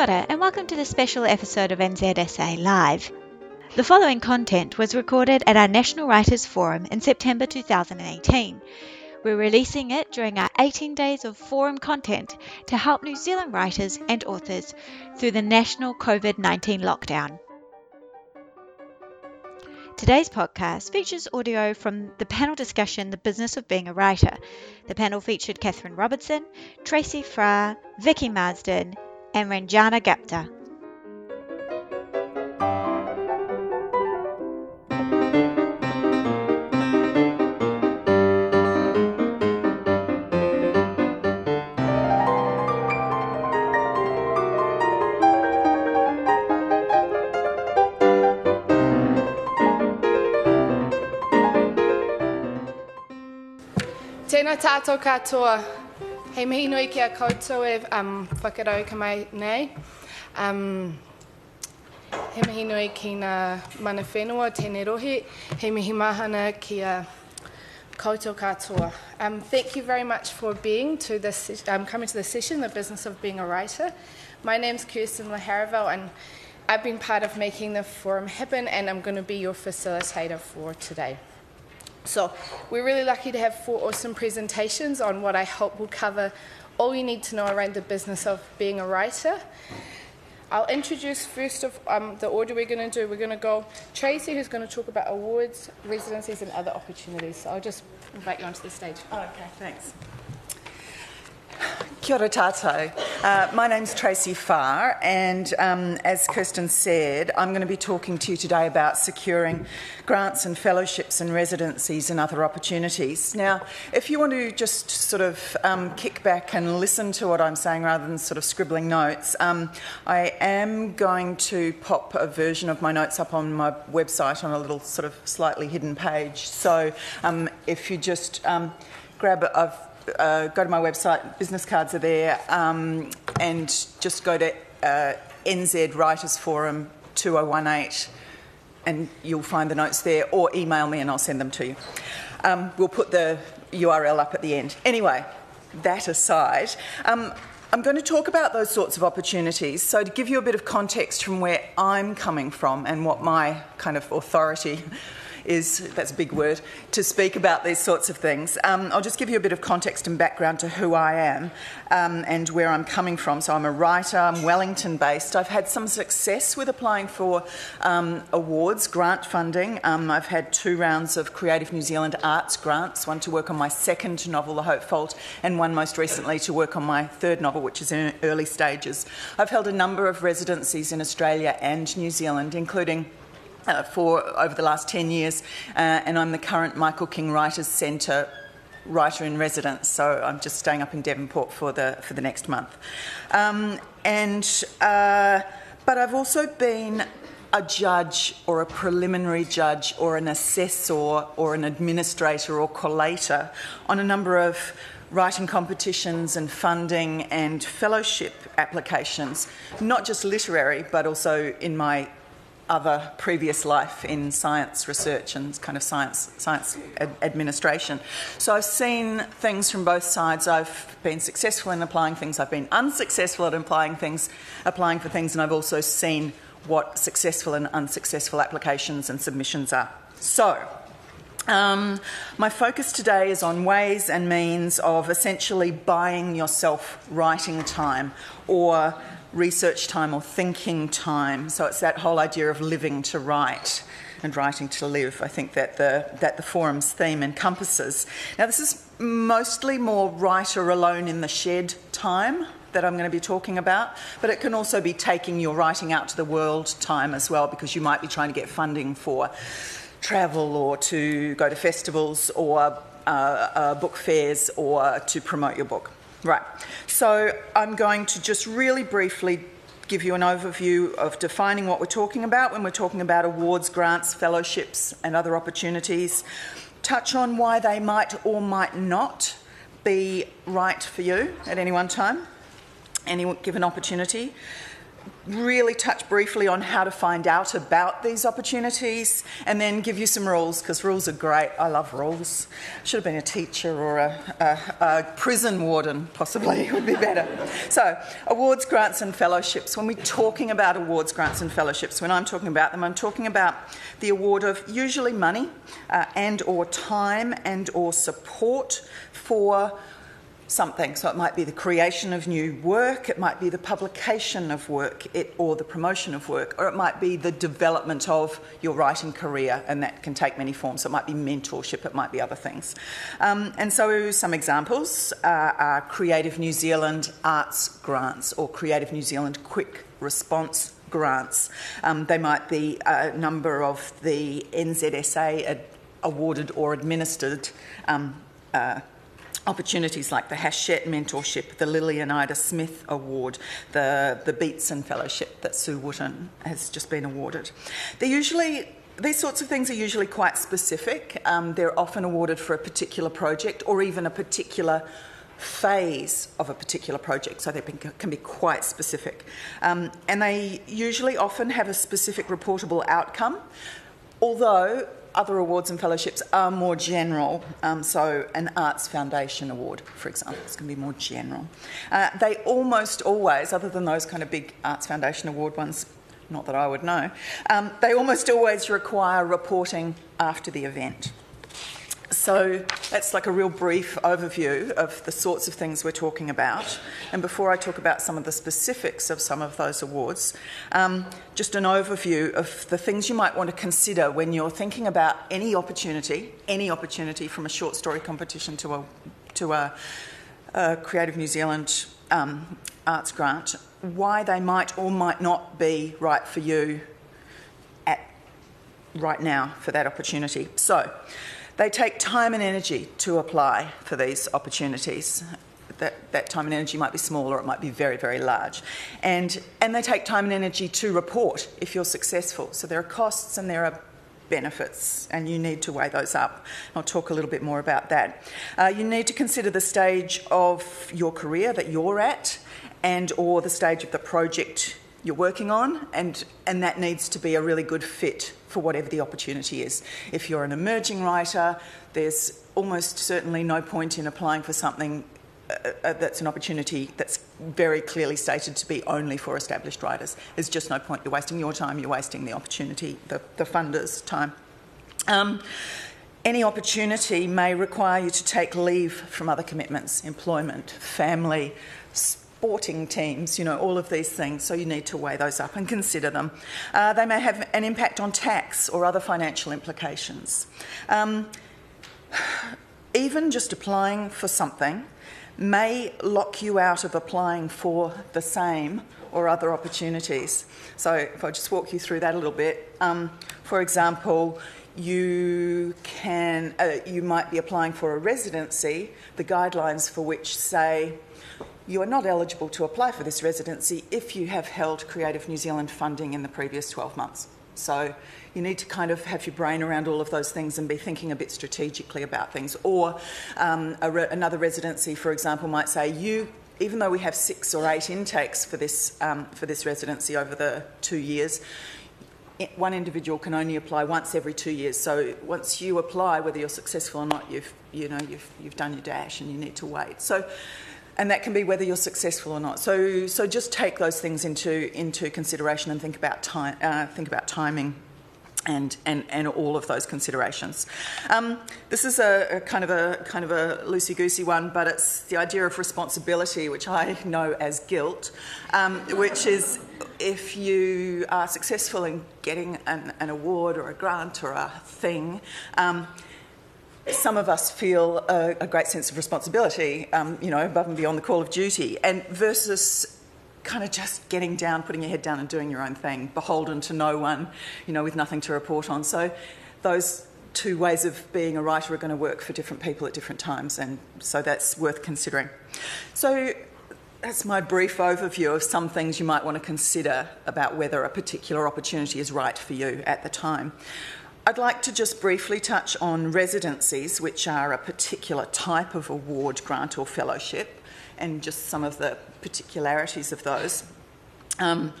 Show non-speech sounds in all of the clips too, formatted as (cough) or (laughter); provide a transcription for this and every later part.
Ora, and welcome to the special episode of NZSA Live. The following content was recorded at our National Writers Forum in September 2018. We're releasing it during our 18 days of forum content to help New Zealand writers and authors through the national COVID 19 lockdown. Today's podcast features audio from the panel discussion The Business of Being a Writer. The panel featured Catherine Robertson, Tracy Farr, Vicky Marsden, and Ranjana Gupta. Tēnā tātou katoa. Hei mihi nui ki a koutou e um, whakarau ka mai nei. Um, he mihi nui ki ngā mana whenua, rohi. He mihi mahana ki a koutou katoa. Um, thank you very much for being to this, um, coming to the session, The Business of Being a Writer. My name's Kirsten Laharavel and I've been part of making the forum happen and I'm going to be your facilitator for today. So we're really lucky to have four awesome presentations on what I hope will cover all you need to know around the business of being a writer. I'll introduce first of um, the order we're going to do. We're going to go Tracy, who's going to talk about awards, residencies, and other opportunities. So I'll just invite you onto the stage. Oh, okay, thanks. Kia ora tātou. Uh, my name's Tracy Farr, and um, as Kirsten said, I'm going to be talking to you today about securing grants and fellowships and residencies and other opportunities. Now, if you want to just sort of um, kick back and listen to what I'm saying rather than sort of scribbling notes, um, I am going to pop a version of my notes up on my website on a little sort of slightly hidden page. So um, if you just um, grab it, I've uh, go to my website, business cards are there, um, and just go to uh, NZ Writers Forum 2018 and you'll find the notes there, or email me and I'll send them to you. Um, we'll put the URL up at the end. Anyway, that aside, um, I'm going to talk about those sorts of opportunities. So, to give you a bit of context from where I'm coming from and what my kind of authority is that's a big word to speak about these sorts of things. Um, I'll just give you a bit of context and background to who I am um, and where I'm coming from. So, I'm a writer, I'm Wellington based. I've had some success with applying for um, awards, grant funding. Um, I've had two rounds of Creative New Zealand Arts grants one to work on my second novel, The Hope Fault, and one most recently to work on my third novel, which is in early stages. I've held a number of residencies in Australia and New Zealand, including uh, for over the last 10 years, uh, and I'm the current Michael King Writers Centre writer in residence. So I'm just staying up in Devonport for the for the next month, um, and uh, but I've also been a judge or a preliminary judge or an assessor or an administrator or collator on a number of writing competitions and funding and fellowship applications, not just literary, but also in my other previous life in science research and kind of science science ad- administration. So I've seen things from both sides. I've been successful in applying things. I've been unsuccessful at applying things, applying for things, and I've also seen what successful and unsuccessful applications and submissions are. So. Um, my focus today is on ways and means of essentially buying yourself writing time or research time or thinking time. So it's that whole idea of living to write and writing to live. I think that the that the forum's theme encompasses. Now this is mostly more writer alone in the shed time that I'm going to be talking about, but it can also be taking your writing out to the world time as well because you might be trying to get funding for travel or to go to festivals or uh, uh, book fairs or to promote your book. Right. So I'm going to just really briefly give you an overview of defining what we're talking about when we're talking about awards, grants, fellowships, and other opportunities. Touch on why they might or might not be right for you at any one time, any given opportunity. Really touch briefly on how to find out about these opportunities and then give you some rules because rules are great. I love rules. Should have been a teacher or a, a, a prison warden, possibly, (laughs) would be better. So, awards, grants, and fellowships. When we're talking about awards, grants, and fellowships, when I'm talking about them, I'm talking about the award of usually money uh, and or time and or support for something. So it might be the creation of new work, it might be the publication of work, it, or the promotion of work, or it might be the development of your writing career, and that can take many forms. So it might be mentorship, it might be other things. Um, and so some examples uh, are Creative New Zealand Arts Grants or Creative New Zealand Quick Response grants. Um, they might be a number of the NZSA ad- awarded or administered um, uh, opportunities like the Hachette Mentorship, the Lillian Ida Smith Award, the, the Beatson Fellowship that Sue Wootton has just been awarded. They're usually these sorts of things are usually quite specific. Um, they're often awarded for a particular project or even a particular phase of a particular project, so they can be quite specific. Um, and they usually often have a specific reportable outcome, although other awards and fellowships are more general. Um, so, an Arts Foundation Award, for example, is going to be more general. Uh, they almost always, other than those kind of big Arts Foundation Award ones, not that I would know, um, they almost always require reporting after the event. So that's like a real brief overview of the sorts of things we're talking about. And before I talk about some of the specifics of some of those awards, um, just an overview of the things you might want to consider when you're thinking about any opportunity, any opportunity from a short story competition to a, to a, a Creative New Zealand um, arts grant, why they might or might not be right for you at right now for that opportunity. So, they take time and energy to apply for these opportunities. That, that time and energy might be small or it might be very, very large. And, and they take time and energy to report if you're successful. So there are costs and there are benefits, and you need to weigh those up. I'll talk a little bit more about that. Uh, you need to consider the stage of your career that you're at and or the stage of the project you're working on, and, and that needs to be a really good fit for whatever the opportunity is. If you're an emerging writer, there's almost certainly no point in applying for something uh, uh, that's an opportunity that's very clearly stated to be only for established writers. There's just no point. You're wasting your time, you're wasting the opportunity, the, the funder's time. Um, any opportunity may require you to take leave from other commitments, employment, family, sporting teams, you know, all of these things. So you need to weigh those up and consider them. Uh, they may have an impact on tax or other financial implications. Um, even just applying for something may lock you out of applying for the same or other opportunities. So, if I just walk you through that a little bit, um, for example, you can uh, you might be applying for a residency, the guidelines for which say you are not eligible to apply for this residency if you have held Creative New Zealand funding in the previous 12 months. So you need to kind of have your brain around all of those things and be thinking a bit strategically about things. Or um, re- another residency, for example, might say you. Even though we have six or eight intakes for this um, for this residency over the two years, one individual can only apply once every two years. So once you apply, whether you're successful or not, you've you know you've you've done your dash and you need to wait. So and that can be whether you're successful or not. So, so just take those things into into consideration and think about time, uh, think about timing. And, and, and all of those considerations. Um, this is a, a, kind of a kind of a loosey goosey one, but it's the idea of responsibility, which I know as guilt, um, which is if you are successful in getting an, an, award or a grant or a thing. Um, some of us feel a, a great sense of responsibility, um, you know, above and beyond the call of duty, and versus kind of just getting down, putting your head down, and doing your own thing, beholden to no one, you know, with nothing to report on. So those two ways of being a writer are going to work for different people at different times, and so that's worth considering. So that's my brief overview of some things you might want to consider about whether a particular opportunity is right for you at the time. I'd like to just briefly touch on residencies, which are a particular type of award, grant, or fellowship, and just some of the particularities of those. Um,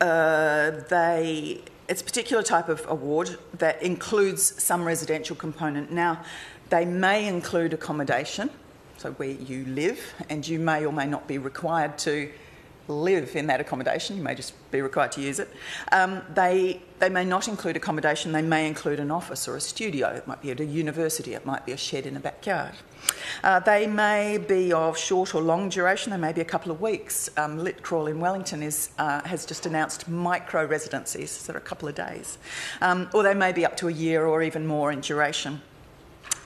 uh, they it's a particular type of award that includes some residential component. Now, they may include accommodation, so where you live, and you may or may not be required to live in that accommodation. You may just be required to use it. Um, they, they may not include accommodation, they may include an office or a studio. It might be at a university, it might be a shed in a backyard. Uh, they may be of short or long duration, they may be a couple of weeks. Um, Litcrawl in Wellington is, uh, has just announced micro residencies, so a couple of days. Um, or they may be up to a year or even more in duration.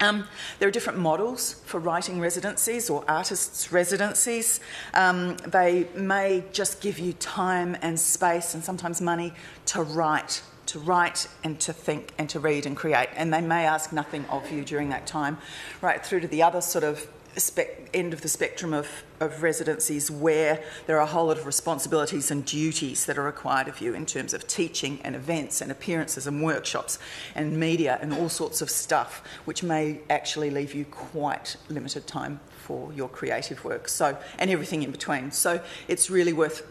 Um, there are different models for writing residencies or artists' residencies. Um, they may just give you time and space and sometimes money to write, to write and to think and to read and create. And they may ask nothing of you during that time, right through to the other sort of end of the spectrum of, of residencies where there are a whole lot of responsibilities and duties that are required of you in terms of teaching and events and appearances and workshops and media and all sorts of stuff, which may actually leave you quite limited time for your creative work. So, and everything in between. So, it's really worth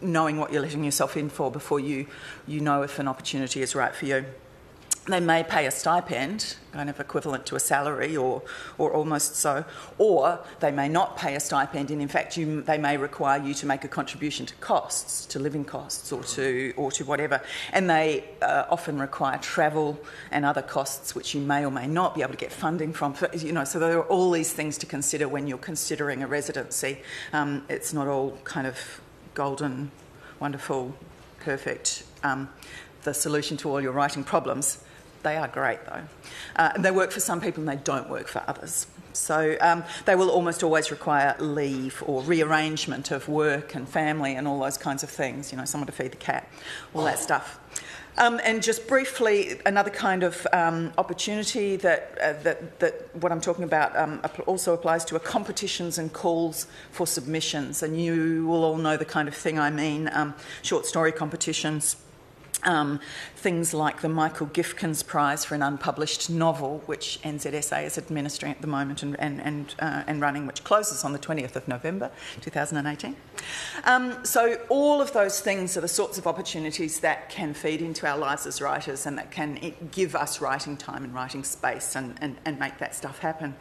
knowing what you're letting yourself in for before you, you know if an opportunity is right for you they may pay a stipend, kind of equivalent to a salary or, or almost so, or they may not pay a stipend, and in fact, you, they may require you to make a contribution to costs, to living costs, or to, or to whatever. And they uh, often require travel and other costs, which you may or may not be able to get funding from. You know, so there are all these things to consider when you're considering a residency. Um, it's not all kind of golden, wonderful, perfect. Um, the solution to all your writing problems they are great though. Uh, they work for some people and they don't work for others. So um, they will almost always require leave or rearrangement of work and family and all those kinds of things, you know, someone to feed the cat, all that stuff. Um, and just briefly, another kind of um, opportunity that, uh, that, that what I'm talking about um, also applies to are competitions and calls for submissions. And you will all know the kind of thing I mean um, short story competitions um, things like the Michael Gifkins Prize for an unpublished novel, which NZSA is administering at the moment and, and, and, uh, and running, which closes on the 20th of November 2018. Um, so, all of those things are the sorts of opportunities that can feed into our lives as writers and that can give us writing time and writing space and, and, and make that stuff happen.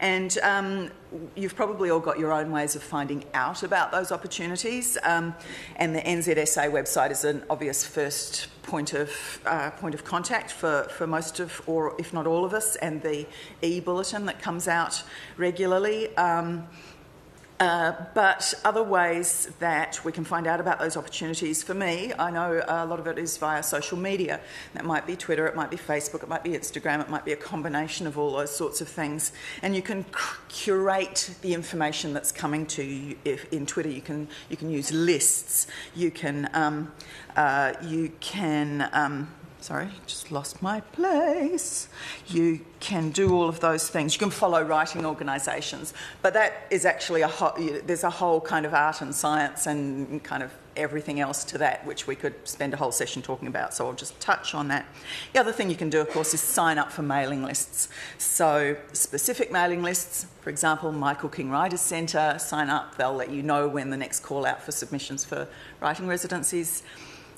And um, you've probably all got your own ways of finding out about those opportunities, um, and the NZSA website is an obvious first point of uh, point of contact for, for most of, or if not all of us, and the e-bulletin that comes out regularly. Um, uh, but other ways that we can find out about those opportunities, for me, I know a lot of it is via social media. That might be Twitter, it might be Facebook, it might be Instagram, it might be a combination of all those sorts of things. And you can curate the information that's coming to you. If in Twitter, you can you can use lists. You can um, uh, you can. Um, sorry, just lost my place. You can do all of those things. You can follow writing organisations, but that is actually a whole, there's a whole kind of art and science and kind of everything else to that, which we could spend a whole session talking about. So I'll just touch on that. The other thing you can do, of course, is sign up for mailing lists. So specific mailing lists, for example, Michael King Writers Centre, sign up. They'll let you know when the next call out for submissions for writing residencies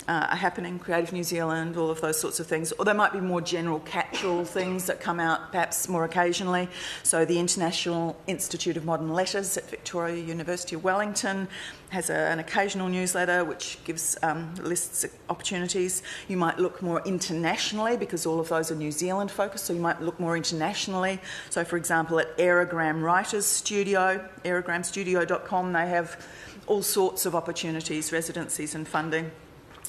uh, are happening, Creative New Zealand, all of those sorts of things. Or there might be more general catch-all things that come out perhaps more occasionally. So the International Institute of Modern Letters at Victoria University of Wellington has a, an occasional newsletter which gives um, lists opportunities. You might look more internationally because all of those are New Zealand focused, so you might look more internationally. So for example, at Aerogramme Writers Studio, aerogrammestudio.com, they have all sorts of opportunities, residencies and funding.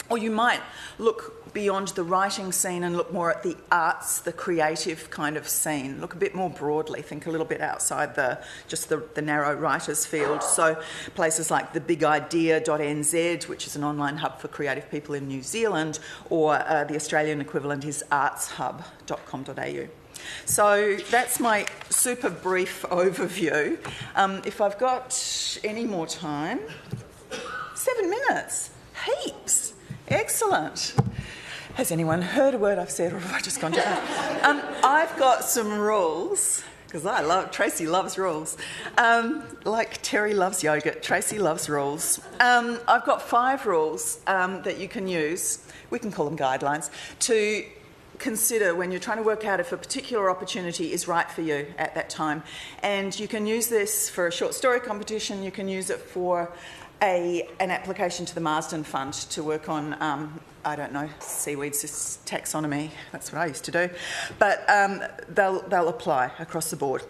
Or you might look beyond the writing scene and look more at the arts, the creative kind of scene. Look a bit more broadly, think a little bit outside the just the, the narrow writers field. So places like the bigidea.nz, which is an online hub for creative people in New Zealand, or uh, the Australian equivalent is artshub.com.au. So that's my super brief overview. Um, if I've got any more time, seven minutes, heaps. Excellent. Has anyone heard a word I've said, or have I just gone down? um, I've got some rules because I love Tracy loves rules. Um, like Terry loves yogurt, Tracy loves rules. Um, I've got five rules um, that you can use. We can call them guidelines to consider when you're trying to work out if a particular opportunity is right for you at that time. And you can use this for a short story competition. You can use it for a, an application to the Marsden Fund to work on, um, I don't know, seaweed taxonomy. That's what I used to do. But um, they'll, they'll apply across the board.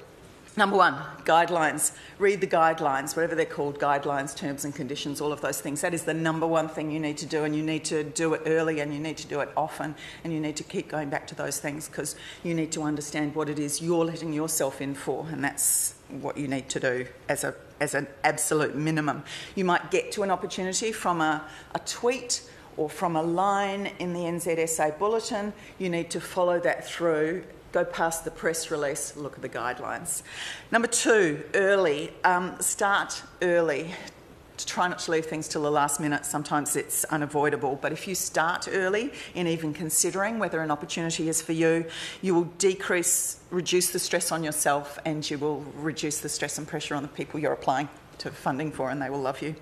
Number one, guidelines. Read the guidelines, whatever they're called guidelines, terms and conditions, all of those things. That is the number one thing you need to do, and you need to do it early and you need to do it often, and you need to keep going back to those things because you need to understand what it is you're letting yourself in for, and that's what you need to do as, a, as an absolute minimum. You might get to an opportunity from a, a tweet or from a line in the NZSA bulletin. You need to follow that through go past the press release, look at the guidelines. Number two, early. Um, start early. To try not to leave things till the last minute, sometimes it's unavoidable. But if you start early in even considering whether an opportunity is for you, you will decrease, reduce the stress on yourself, and you will reduce the stress and pressure on the people you're applying to funding for, and they will love you.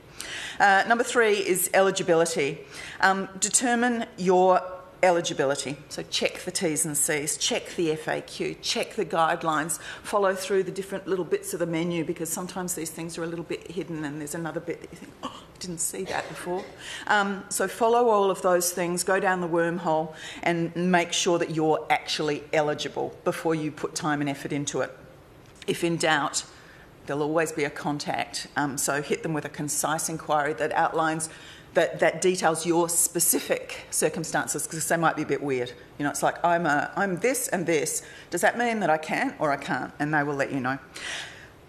Uh, number three is eligibility. Um, determine your eligibility. So check the T's and C's, check the FAQ, check the guidelines, follow through the different little bits of the menu because sometimes these things are a little bit hidden and there's another bit that you think, oh, I didn't see that before. Um, so follow all of those things, go down the wormhole and make sure that you're actually eligible before you put time and effort into it. If in doubt, there'll always be a contact. Um, so hit them with a concise inquiry that outlines that, that details your specific circumstances because they might be a bit weird. You know, it's like I'm a, I'm this and this. Does that mean that I can or I can't? And they will let you know.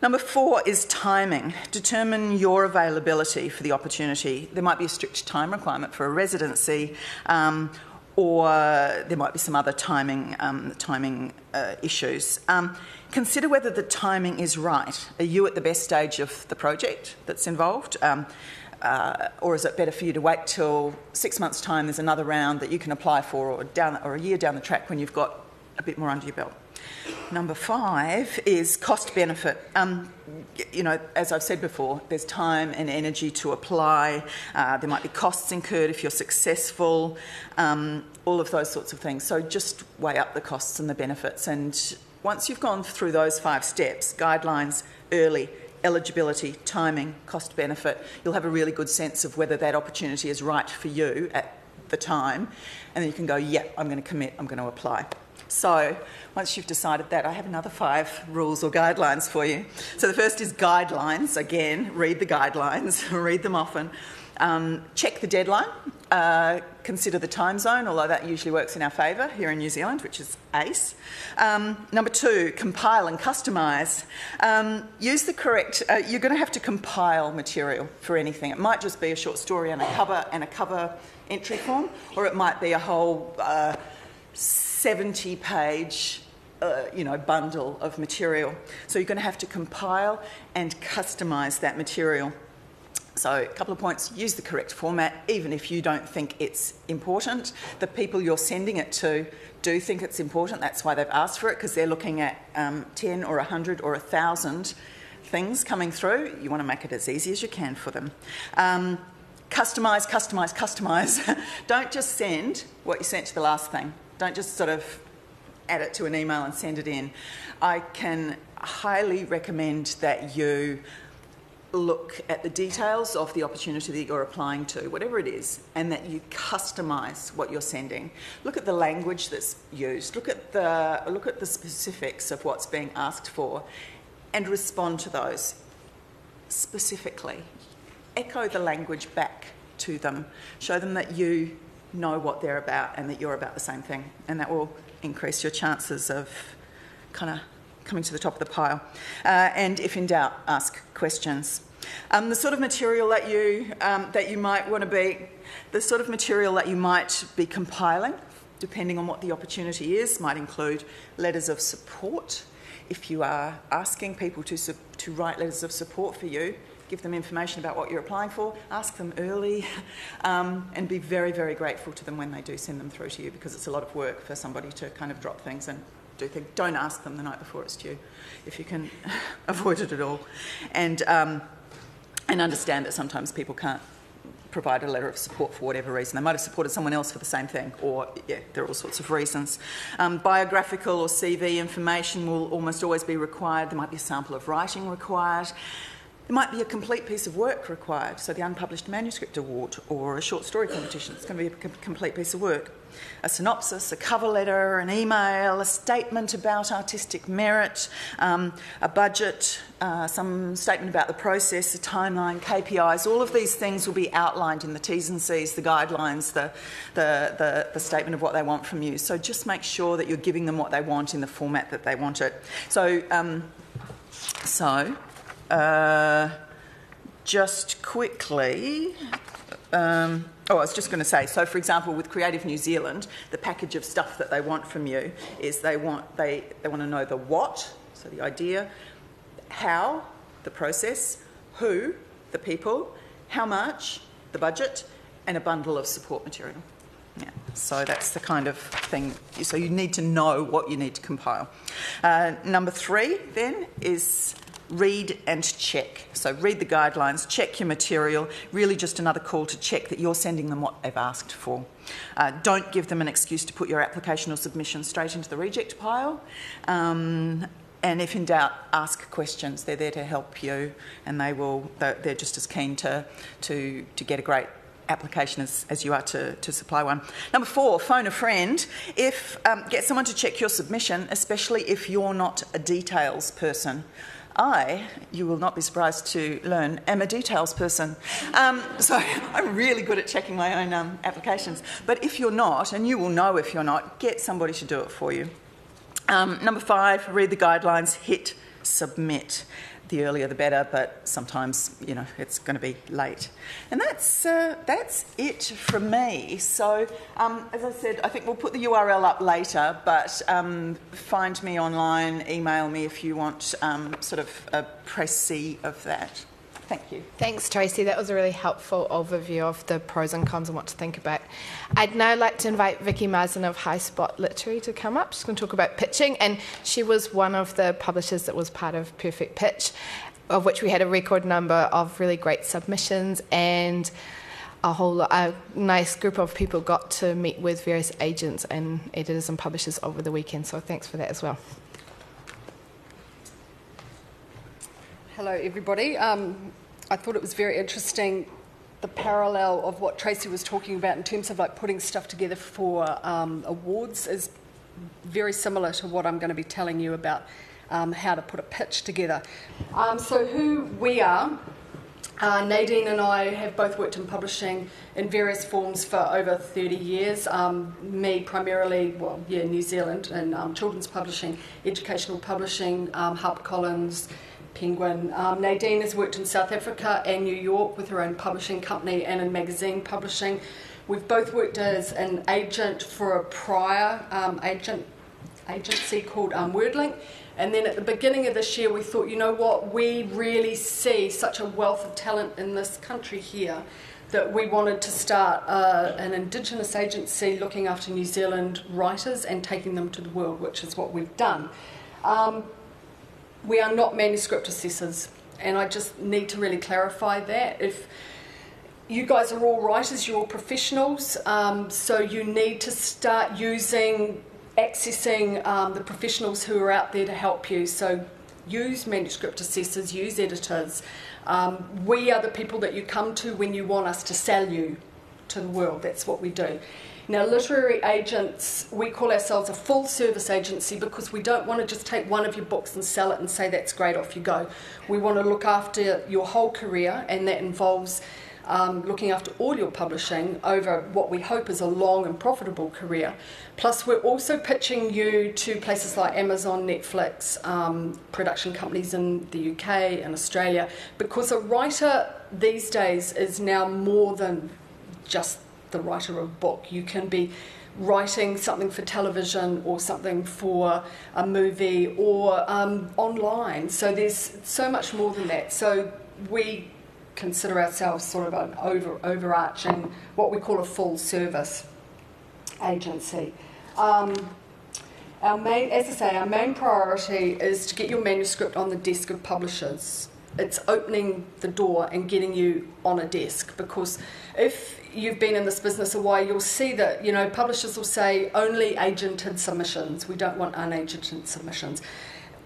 Number four is timing. Determine your availability for the opportunity. There might be a strict time requirement for a residency, um, or there might be some other timing um, timing uh, issues. Um, consider whether the timing is right. Are you at the best stage of the project that's involved? Uh, or is it better for you to wait till six months' time? There's another round that you can apply for, or down or a year down the track when you've got a bit more under your belt. Number five is cost benefit. Um, you know, as I've said before, there's time and energy to apply. Uh, there might be costs incurred if you're successful. Um, all of those sorts of things. So just weigh up the costs and the benefits. And once you've gone through those five steps, guidelines early, eligibility, timing, cost benefit, you'll have a really good sense of whether that opportunity is right for you at the time. And then you can go, yeah, I'm going to commit, I'm going to apply. So, once you've decided that, I have another five rules or guidelines for you. So, the first is guidelines. Again, read the guidelines, (laughs) read them often. Um, check the deadline. Uh, consider the time zone, although that usually works in our favour here in New Zealand, which is ace. Um, number two, compile and customise. Um, use the correct. Uh, you're going to have to compile material for anything. It might just be a short story and a cover and a cover entry form, or it might be a whole uh, 70-page. Uh, you know, bundle of material. So you're going to have to compile and customise that material. So, a couple of points use the correct format, even if you don't think it's important. The people you're sending it to do think it's important, that's why they've asked for it, because they're looking at um, 10 or 100 or 1,000 things coming through. You want to make it as easy as you can for them. Um, customise, customise, customise. (laughs) don't just send what you sent to the last thing. Don't just sort of add it to an email and send it in. I can highly recommend that you look at the details of the opportunity that you're applying to, whatever it is, and that you customise what you're sending. Look at the language that's used. Look at the look at the specifics of what's being asked for, and respond to those specifically. Echo the language back to them. Show them that you know what they're about and that you're about the same thing, and that will increase your chances of kind of coming to the top of the pile. Uh, and if in doubt, ask questions. Um, the sort of material that you, um, that you might want to be, the sort of material that you might be compiling, depending on what the opportunity is, might include letters of support. If you are asking people to, to write letters of support for you, give them information about what you're applying for, ask them early, (laughs) um, and be very, very grateful to them when they do send them through to you because it's a lot of work for somebody to kind of drop things and do things. Don't ask them the night before it's due, if you can (laughs) avoid it at all, and um, and understand that sometimes people can't provide a letter of support for whatever reason. They might have supported someone else for the same thing, or yeah, there are all sorts of reasons. Um, biographical or CV information will almost always be required. There might be a sample of writing required. There might be a complete piece of work required, so the Unpublished Manuscript Award or a short story competition. It's going to be a complete piece of work. A synopsis, a cover letter, an email, a statement about artistic merit, um, a budget, uh, some statement about the process, a timeline, KPIs. All of these things will be outlined in the T's and C's, the guidelines, the, the, the, the statement of what they want from you. So just make sure that you're giving them what they want in the format that they want it. So, um, so uh, just quickly, um, oh, I was just going to say. So, for example, with Creative New Zealand, the package of stuff that they want from you is they want they they want to know the what, so the idea, how, the process, who, the people, how much, the budget, and a bundle of support material. Yeah, so that's the kind of thing. So you need to know what you need to compile. Uh, number three, then, is read and check. So, read the guidelines, check your material, really just another call to check that you're sending them what they've asked for. Uh, don't give them an excuse to put your application or submission straight into the reject pile. Um, and if in doubt, ask questions. They're there to help you, and they will. They're just as keen to to to get a great application as, as you are to, to supply one. Number four, phone a friend. If um, get someone to check your submission, especially if you're not a details person. I, you will not be surprised to learn, am a details person. Um, (laughs) so I'm really good at checking my own um, applications. But if you're not, and you will know if you're not, get somebody to do it for you. Um, number five, read the guidelines, hit submit the earlier the better, but sometimes you know it's going to be late. And that's uh, that's it from me. So um, as I said, I think we'll put the URL up later, but um, find me online, email me if you want um, sort of a press of that. Thank you. Thanks, Tracy. That was a really helpful overview of the pros and cons and what to think about. I'd now like to invite Vicky Marsden of High Spot Literary to come up. She's going to talk about pitching, and she was one of the publishers that was part of Perfect Pitch, of which we had a record number of really great submissions and a whole a nice group of people got to meet with various agents and editors and publishers over the weekend. So thanks for that as well. Hello, everybody. Um, I thought it was very interesting the parallel of what Tracy was talking about in terms of like putting stuff together for um, awards is very similar to what I'm going to be telling you about um, how to put a pitch together. Um, so, who we are. Uh, Nadine and I have both worked in publishing in various forms for over 30 years. Um, me primarily, well, yeah, New Zealand and um, children's publishing, educational publishing, um, HarperCollins, Penguin. Um, Nadine has worked in South Africa and New York with her own publishing company and in magazine publishing. We've both worked as an agent for a prior um, agent agency called um, WordLink. And then at the beginning of this year, we thought, you know what, we really see such a wealth of talent in this country here that we wanted to start uh, an Indigenous agency looking after New Zealand writers and taking them to the world, which is what we've done. Um, we are not manuscript assessors, and I just need to really clarify that. If you guys are all writers, you're all professionals, um, so you need to start using, accessing um, the professionals who are out there to help you. So use manuscript assessors, use editors. Um, we are the people that you come to when you want us to sell you to the world. That's what we do. Now, literary agents, we call ourselves a full service agency because we don't want to just take one of your books and sell it and say that's great, off you go. We want to look after your whole career, and that involves um, looking after all your publishing over what we hope is a long and profitable career. Plus, we're also pitching you to places like Amazon, Netflix, um, production companies in the UK and Australia, because a writer these days is now more than just the writer of a book. You can be writing something for television or something for a movie or um, online. So there's so much more than that. So we consider ourselves sort of an over, overarching, what we call a full service agency. Um, our main, as I say, our main priority is to get your manuscript on the desk of publishers. It's opening the door and getting you on a desk because if you've been in this business a while, you'll see that you know publishers will say only agented submissions. We don't want unagented submissions.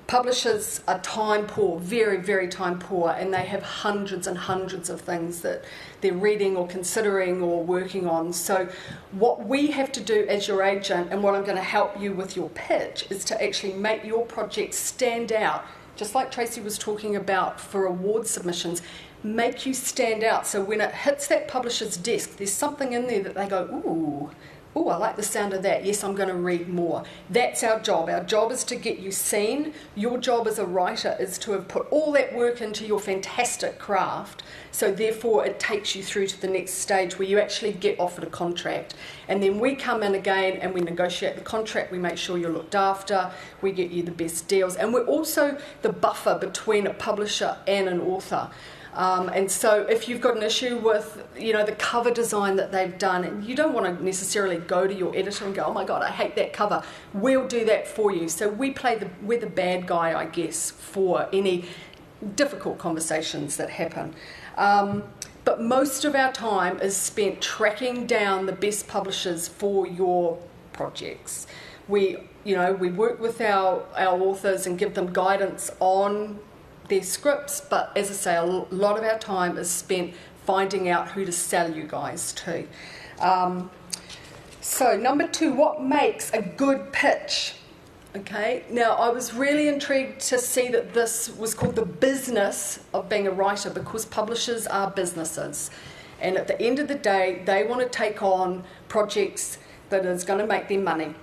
Publishers are time poor, very, very time poor, and they have hundreds and hundreds of things that they're reading or considering or working on. So, what we have to do as your agent, and what I'm going to help you with your pitch, is to actually make your project stand out, just like Tracy was talking about for award submissions make you stand out. So when it hits that publisher's desk, there's something in there that they go, ooh, oh, I like the sound of that. Yes, I'm going to read more. That's our job. Our job is to get you seen. Your job as a writer is to have put all that work into your fantastic craft. So, therefore, it takes you through to the next stage where you actually get offered a contract. And then we come in again and we negotiate the contract. We make sure you're looked after. We get you the best deals. And we're also the buffer between a publisher and an author. Um, and so if you've got an issue with, you know, the cover design that they've done, and you don't want to necessarily go to your editor and go, oh my God, I hate that cover, we'll do that for you. So we play the, we're the bad guy, I guess, for any difficult conversations that happen. Um, but most of our time is spent tracking down the best publishers for your projects. We, you know, we work with our, our authors and give them guidance on their scripts, but as I say, a lot of our time is spent finding out who to sell you guys to. Um, so, number two, what makes a good pitch? Okay, now I was really intrigued to see that this was called the business of being a writer because publishers are businesses. And at the end of the day, they want to take on projects that is going to make them money.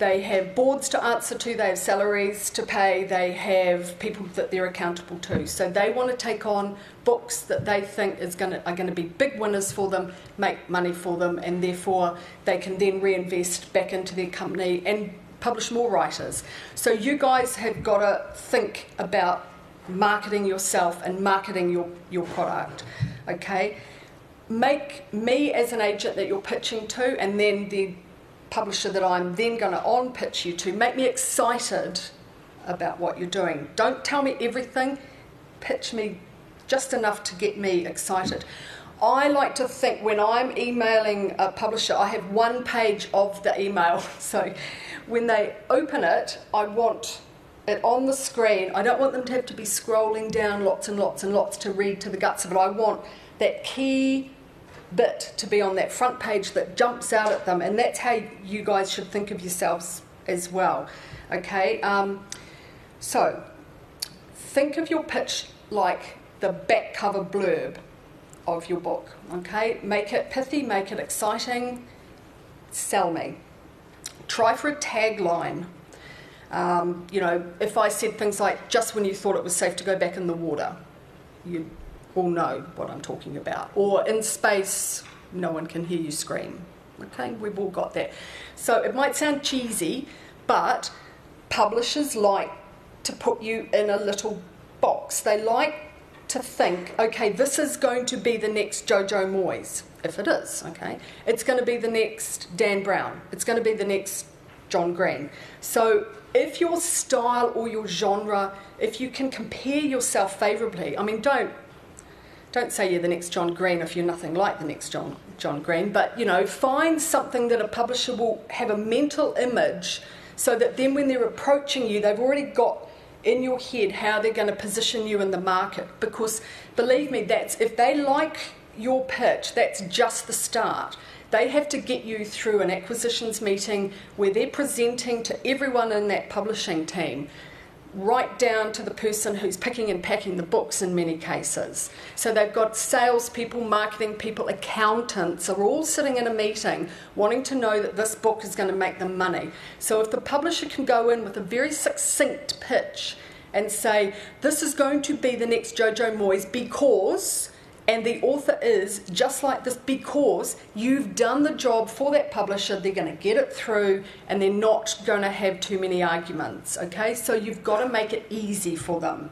They have boards to answer to, they have salaries to pay, they have people that they're accountable to. So they want to take on books that they think is going to, are going to be big winners for them, make money for them, and therefore they can then reinvest back into their company and publish more writers. So you guys have got to think about marketing yourself and marketing your, your product. Okay? Make me as an agent that you're pitching to, and then the publisher that I'm then going to on pitch you to. Make me excited about what you're doing. Don't tell me everything, pitch me just enough to get me excited. I like to think when I'm emailing a publisher, I have one page of the email. (laughs) So when they open it, I want it on the screen. I don't want them to have to be scrolling down lots and lots and lots to read to the guts of it. I want that key bit to be on that front page that jumps out at them, and that's how you guys should think of yourselves as well. Okay, um, so think of your pitch like the back cover blurb of your book. Okay, make it pithy, make it exciting, sell me. Try for a tagline. Um, you know, if I said things like, just when you thought it was safe to go back in the water, you will know what I'm talking about. Or in space, no one can hear you scream. Okay, we've all got that. So it might sound cheesy, but publishers like to put you in a little box. They like to think, okay, this is going to be the next Jojo Moyes, if it is, okay? It's going to be the next Dan Brown. It's going to be the next John Green. So if your style or your genre, if you can compare yourself favourably, I mean, don't don't say you're the next John Green if you're nothing like the next John John Green, but you know, find something that a publisher will have a mental image so that then when they're approaching you, they've already got in your head how they're going to position you in the market. Because believe me, that's if they like your pitch, that's just the start. They have to get you through an acquisitions meeting where they're presenting to everyone in that publishing team right down to the person who's picking and packing the books in many cases. So they've got salespeople, marketing people, accountants are all sitting in a meeting wanting to know that this book is going to make them money. So if the publisher can go in with a very succinct pitch and say, This is going to be the next Jojo Moyes because and the author is just like this because you've done the job for that publisher they're going to get it through and they're not going to have too many arguments okay? So you've got to make it easy for them.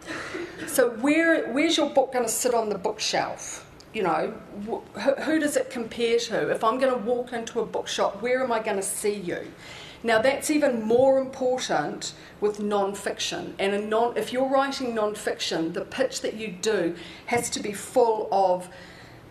So where where's your book going to sit on the bookshelf? You know who, who does it compare to? If i'm going to walk into a bookshop where am i going to see you Now, that's even more important with non fiction. And non, if you're writing non fiction, the pitch that you do has to be full of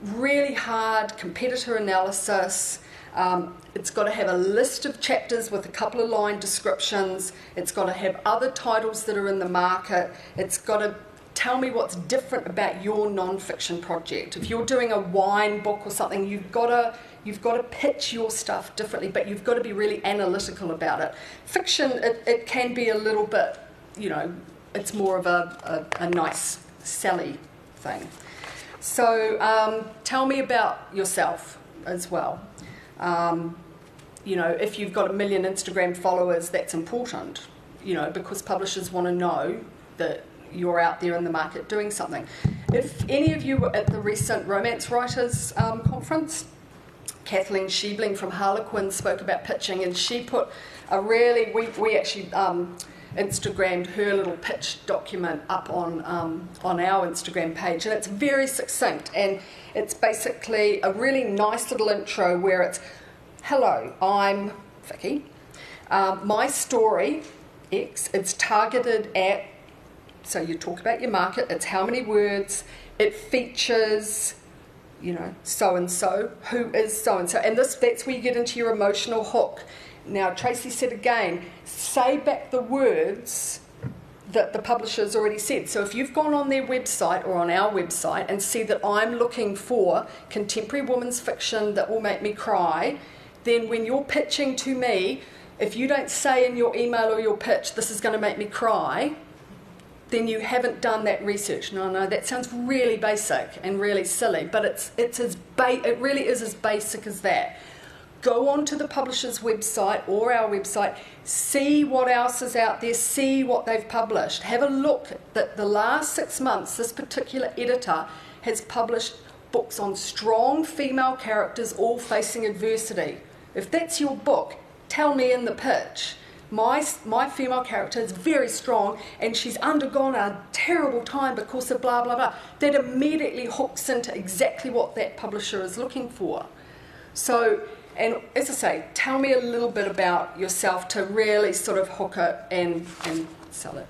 really hard competitor analysis. Um, it's got to have a list of chapters with a couple of line descriptions. It's got to have other titles that are in the market. It's got to tell me what's different about your non-fiction project. If you're doing a wine book or something, you've got to you've got to pitch your stuff differently, but you've got to be really analytical about it. Fiction, it, it can be a little bit, you know, it's more of a, a, a nice Sally thing. So um, tell me about yourself as well. Um, you know, if you've got a million Instagram followers, that's important, you know, because publishers want to know that you're out there in the market doing something. If any of you were at the recent Romance Writers um, Conference, Kathleen Scheibling from Harlequin spoke about pitching, and she put a really, we, we actually um, Instagrammed her little pitch document up on, um, on our Instagram page, and it's very succinct, and it's basically a really nice little intro where it's, hello, I'm Vicky. Um, my story, X, it's targeted at so you talk about your market, it's how many words, it features, you know, so and so, who is so and so. And this that's where you get into your emotional hook. Now Tracy said again, say back the words that the publisher's already said. So if you've gone on their website or on our website and see that I'm looking for contemporary women's fiction that will make me cry, then when you're pitching to me, if you don't say in your email or your pitch, this is going to make me cry, then you haven't done that research. No, no, that sounds really basic and really silly, but it's it's as ba- it really is as basic as that. Go onto the publisher's website or our website, see what else is out there, see what they've published. Have a look that the last six months, this particular editor has published books on strong female characters all facing adversity. If that's your book, tell me in the pitch my, my female character is very strong and she's undergone a terrible time because of blah, blah, blah. That immediately hooks into exactly what that publisher is looking for. So, and as I say, tell me a little bit about yourself to really sort of hook it and, and sell it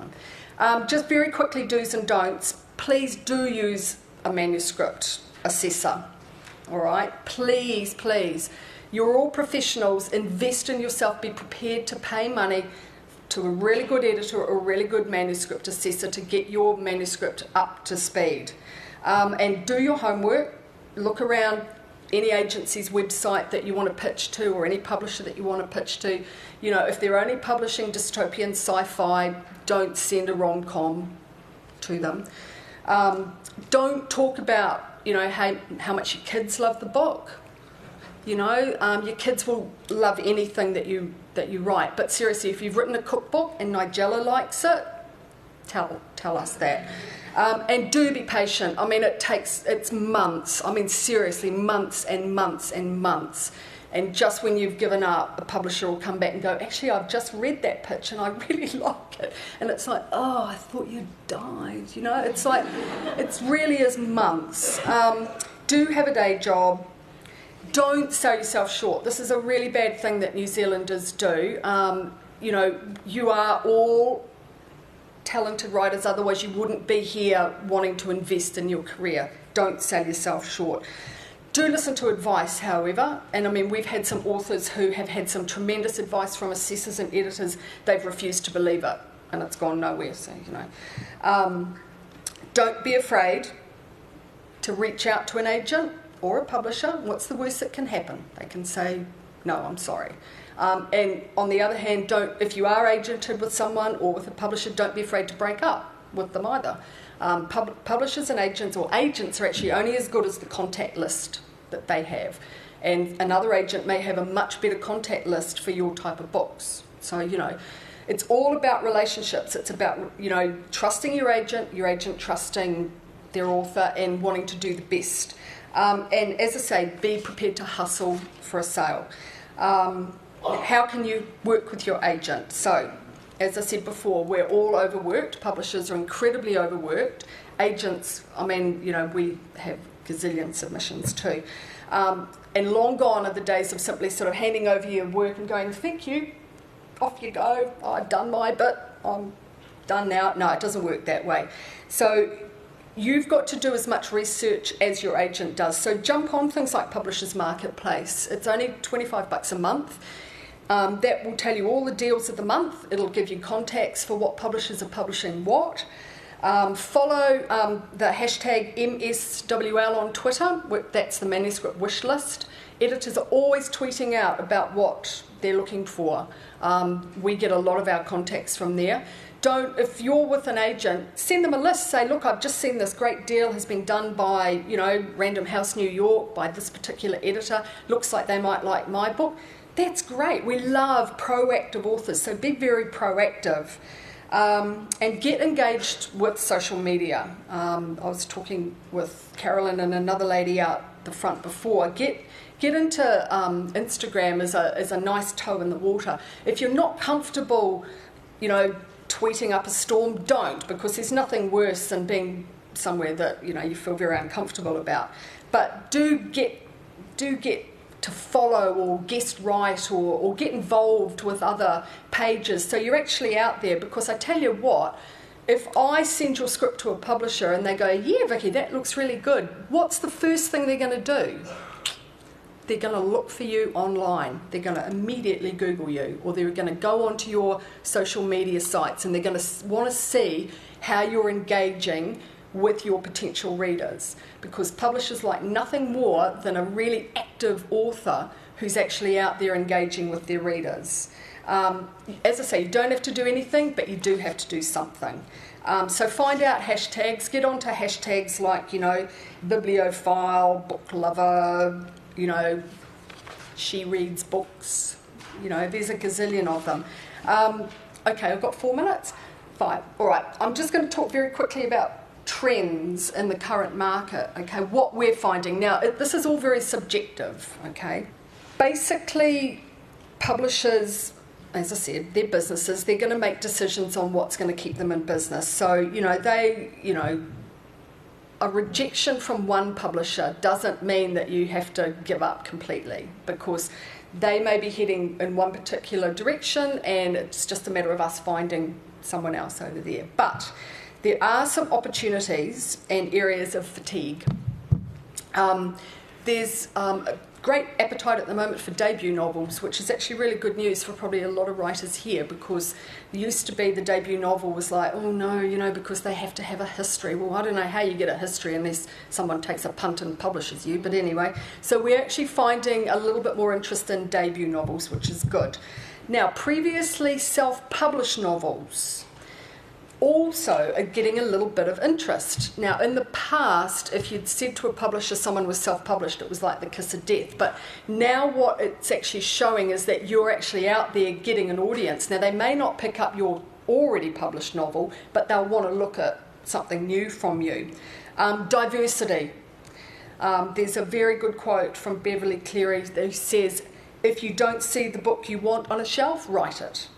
time. Um, just very quickly, do's and don'ts. Please do use a manuscript assessor. All right? Please, please. You're all professionals. Invest in yourself. Be prepared to pay money to a really good editor or a really good manuscript assessor to get your manuscript up to speed. Um, and do your homework. Look around any agency's website that you want to pitch to or any publisher that you want to pitch to. You know, if they're only publishing dystopian sci fi, don't send a rom com to them. Um, don't talk about, you know, how, how much your kids love the book. You know, um, your kids will love anything that you that you write. But seriously, if you've written a cookbook and Nigella likes it, tell tell us that. Um, and do be patient. I mean, it takes it's months. I mean, seriously, months and months and months. And just when you've given up, a publisher will come back and go, Actually, I've just read that pitch and I (laughs) really like it. And it's like, Oh, I thought you died. You know, it's like, it's really is months. Um, do have a day job don't sell yourself short. This is a really bad thing that New Zealanders do. Um, you know, you are all talented writers, otherwise, you wouldn't be here wanting to invest in your career. Don't sell yourself short. Do listen to advice, however, and I mean, we've had some authors who have had some tremendous advice from assessors and editors, they've refused to believe it, and it's gone nowhere, so you know. Um, don't be afraid to reach out to an agent or a publisher, what's the worst that can happen? They can say, no, I'm sorry. Um, and on the other hand, don't if you are agented with someone or with a publisher, don't be afraid to break up with them either. Um, pub- publishers and agents, or agents, are actually only as good as the contact list that they have. And another agent may have a much better contact list for your type of books. So, you know, it's all about relationships. It's about, you know, trusting your agent, your agent trusting their author, and wanting to do the best. Um, and as I say, be prepared to hustle for a sale. Um, how can you work with your agent? So, as I said before, we're all overworked. Publishers are incredibly overworked. Agents, I mean, you know, we have gazillion submissions too. Um, and long gone are the days of simply sort of handing over your work and going, thank you, off you go, I've done my bit, I'm done now. No, it doesn't work that way. So you've got to do as much research as your agent does. So jump on things like Publishers Marketplace. It's only 25 bucks a month. Um, that will tell you all the deals of the month. It'll give you contacts for what publishers are publishing what. Um, follow um, the hashtag MSWL on Twitter. That's the manuscript wish list. Editors are always tweeting out about what they're looking for. Um, we get a lot of our contacts from there don't if you're with an agent send them a list say look i've just seen this great deal has been done by you know random house new york by this particular editor. Looks like they might like my book. That's great. We love proactive authors so be very proactive um, and get engaged with social media. Um, i was talking with carolyn and another lady out the front before. Get get into um, instagram as a, as a nice toe in the water. If you're not comfortable you know tweeting up a storm, don't, because there's nothing worse than being somewhere that you know you feel very uncomfortable about. But do get do get to follow or guest write or, or get involved with other pages so you're actually out there because I tell you what if I send your script to a publisher and they go, Yeah, Vicky, that looks really good, what's the first thing they're going to do? They're going to look for you online. They're going to immediately Google you, or they're going to go onto your social media sites and they're going to want to see how you're engaging with your potential readers. Because publishers like nothing more than a really active author who's actually out there engaging with their readers. Um, as I say, you don't have to do anything, but you do have to do something. Um, so find out hashtags, get onto hashtags like, you know, bibliophile, book lover, you know, she reads books. You know, there's a gazillion of them. Um, okay, I've got four minutes. Five. All right. I'm just going to talk very quickly about trends in the current market. Okay, what we're finding now. It, this is all very subjective. Okay, basically, publishers. As I said, they're businesses. They're going to make decisions on what's going to keep them in business. So, you know, they, you know, a rejection from one publisher doesn't mean that you have to give up completely because they may be heading in one particular direction and it's just a matter of us finding someone else over there. But there are some opportunities and areas of fatigue. Um, there's um, great appetite at the moment for debut novels, which is actually really good news for probably a lot of writers here because used to be the debut novel was like, oh no, you know, because they have to have a history. Well, I don't know how you get a history unless someone takes a punt and publishes you, but anyway. So we're actually finding a little bit more interest in debut novels, which is good. Now, previously self published novels also are getting a little bit of interest. Now, in the past, if you'd said to a publisher someone was self published, it was like the kiss of death. But now, what it's actually showing is that you're actually out there getting an audience. Now, they may not pick up your already published novel, but they'll want to look at something new from you. Um, diversity. Um, there's a very good quote from Beverly Cleary who says, If you don't see the book you want on a shelf, write it.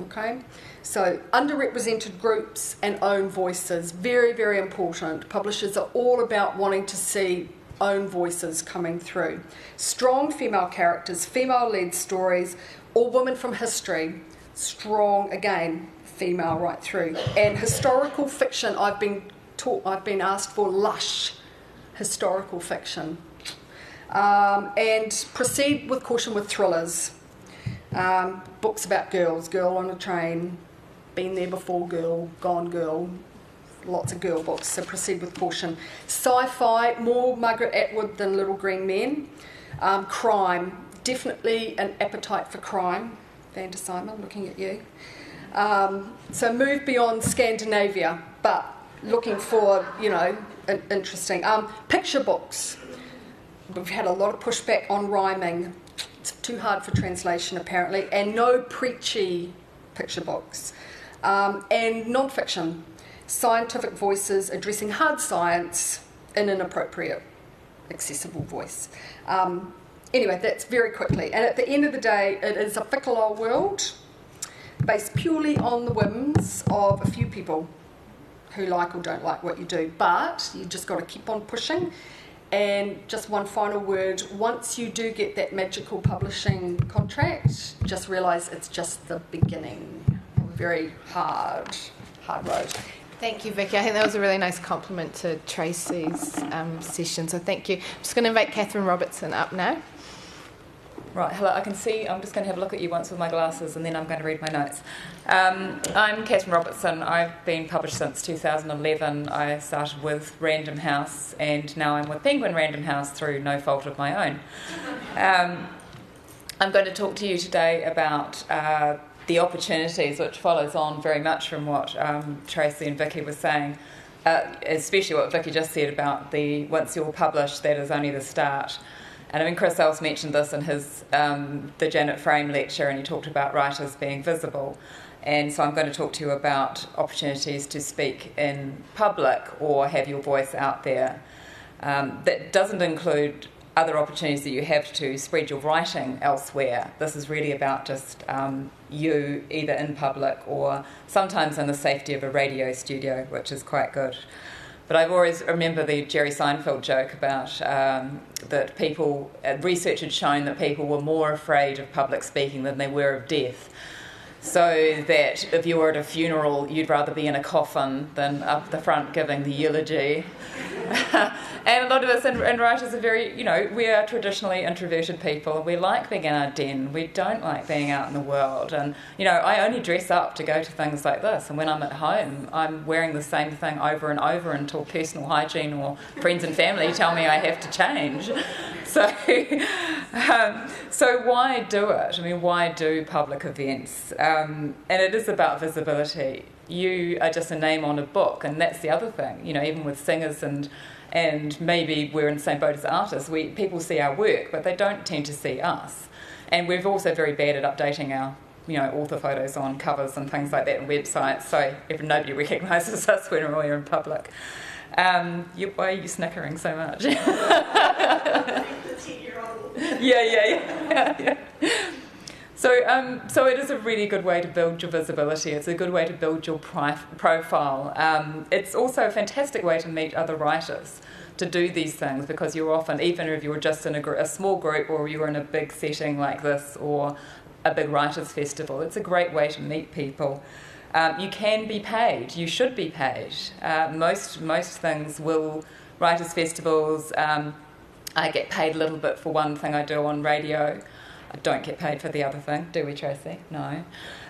Okay? So, underrepresented groups and own voices, very, very important. Publishers are all about wanting to see own voices coming through. Strong female characters, female led stories, all women from history, strong again, female right through. And historical fiction, I've been taught, I've been asked for lush historical fiction. Um, and proceed with caution with thrillers. Um, books about girls, Girl on a Train, been there before girl, gone girl, lots of girl books, so proceed with caution. Sci fi, more Margaret Atwood than Little Green Men. Um, crime, definitely an appetite for crime. Vanda Symon, looking at you. Um, so move beyond Scandinavia, but looking for, you know, an interesting. Um, picture books. We've had a lot of pushback on rhyming. It's too hard for translation, apparently, and no preachy picture books um, and non-fiction, scientific voices addressing hard science in an appropriate, accessible voice. Um, anyway, that's very quickly. And at the end of the day, it is a fickle old world based purely on the whims of a few people who like or don't like what you do. But you just got to keep on pushing And just one final word once you do get that magical publishing contract, just realise it's just the beginning. Very hard, hard road. Thank you, Vicky. I think that was a really nice compliment to Tracy's um, session, so thank you. I'm just going to invite Catherine Robertson up now. Right, hello, I can see, I'm just going to have a look at you once with my glasses and then I'm going to read my notes. Um, I'm Catherine Robertson. I've been published since 2011. I started with Random House and now I'm with Penguin Random House through no fault of my own. Um, I'm going to talk to you today about uh, the opportunities, which follows on very much from what um, Tracy and Vicky were saying. Uh, especially what Vicky just said about the once you're published, that is only the start. And I mean, Chris Else mentioned this in his um, the Janet Frame lecture, and he talked about writers being visible. And so I'm going to talk to you about opportunities to speak in public or have your voice out there. Um, that doesn't include other opportunities that you have to spread your writing elsewhere. This is really about just um, you either in public or sometimes in the safety of a radio studio, which is quite good. But I've always remember the Jerry Seinfeld joke about um, that people, uh, research had shown that people were more afraid of public speaking than they were of death. So that if you were at a funeral, you'd rather be in a coffin than up the front giving the eulogy. (laughs) and a lot of us in writers are very, you know, we are traditionally introverted people. We like being in our den. We don't like being out in the world. And, you know, I only dress up to go to things like this. And when I'm at home, I'm wearing the same thing over and over until personal hygiene or friends and family tell me I have to change. (laughs) So, (laughs) um, so why do it? I mean, why do public events? Um, and it is about visibility you are just a name on a book, and that's the other thing. You know, even with singers and and maybe we're in the same boat as artists. We people see our work, but they don't tend to see us. And we're also very bad at updating our you know author photos on covers and things like that and websites, so if nobody (laughs) recognises us when we're in public. Um, you, why are you snickering so much? (laughs) (laughs) yeah, yeah, yeah, yeah. So, um, so it is a really good way to build your visibility. It's a good way to build your pri- profile. Um, it's also a fantastic way to meet other writers to do these things because you're often, even if you're just in a, gr- a small group or you're in a big setting like this or a big writers' festival, it's a great way to meet people. Um, you can be paid. You should be paid. Uh, most most things will writers' festivals. Um, I get paid a little bit for one thing I do on radio. I don't get paid for the other thing, do we, Tracy? No.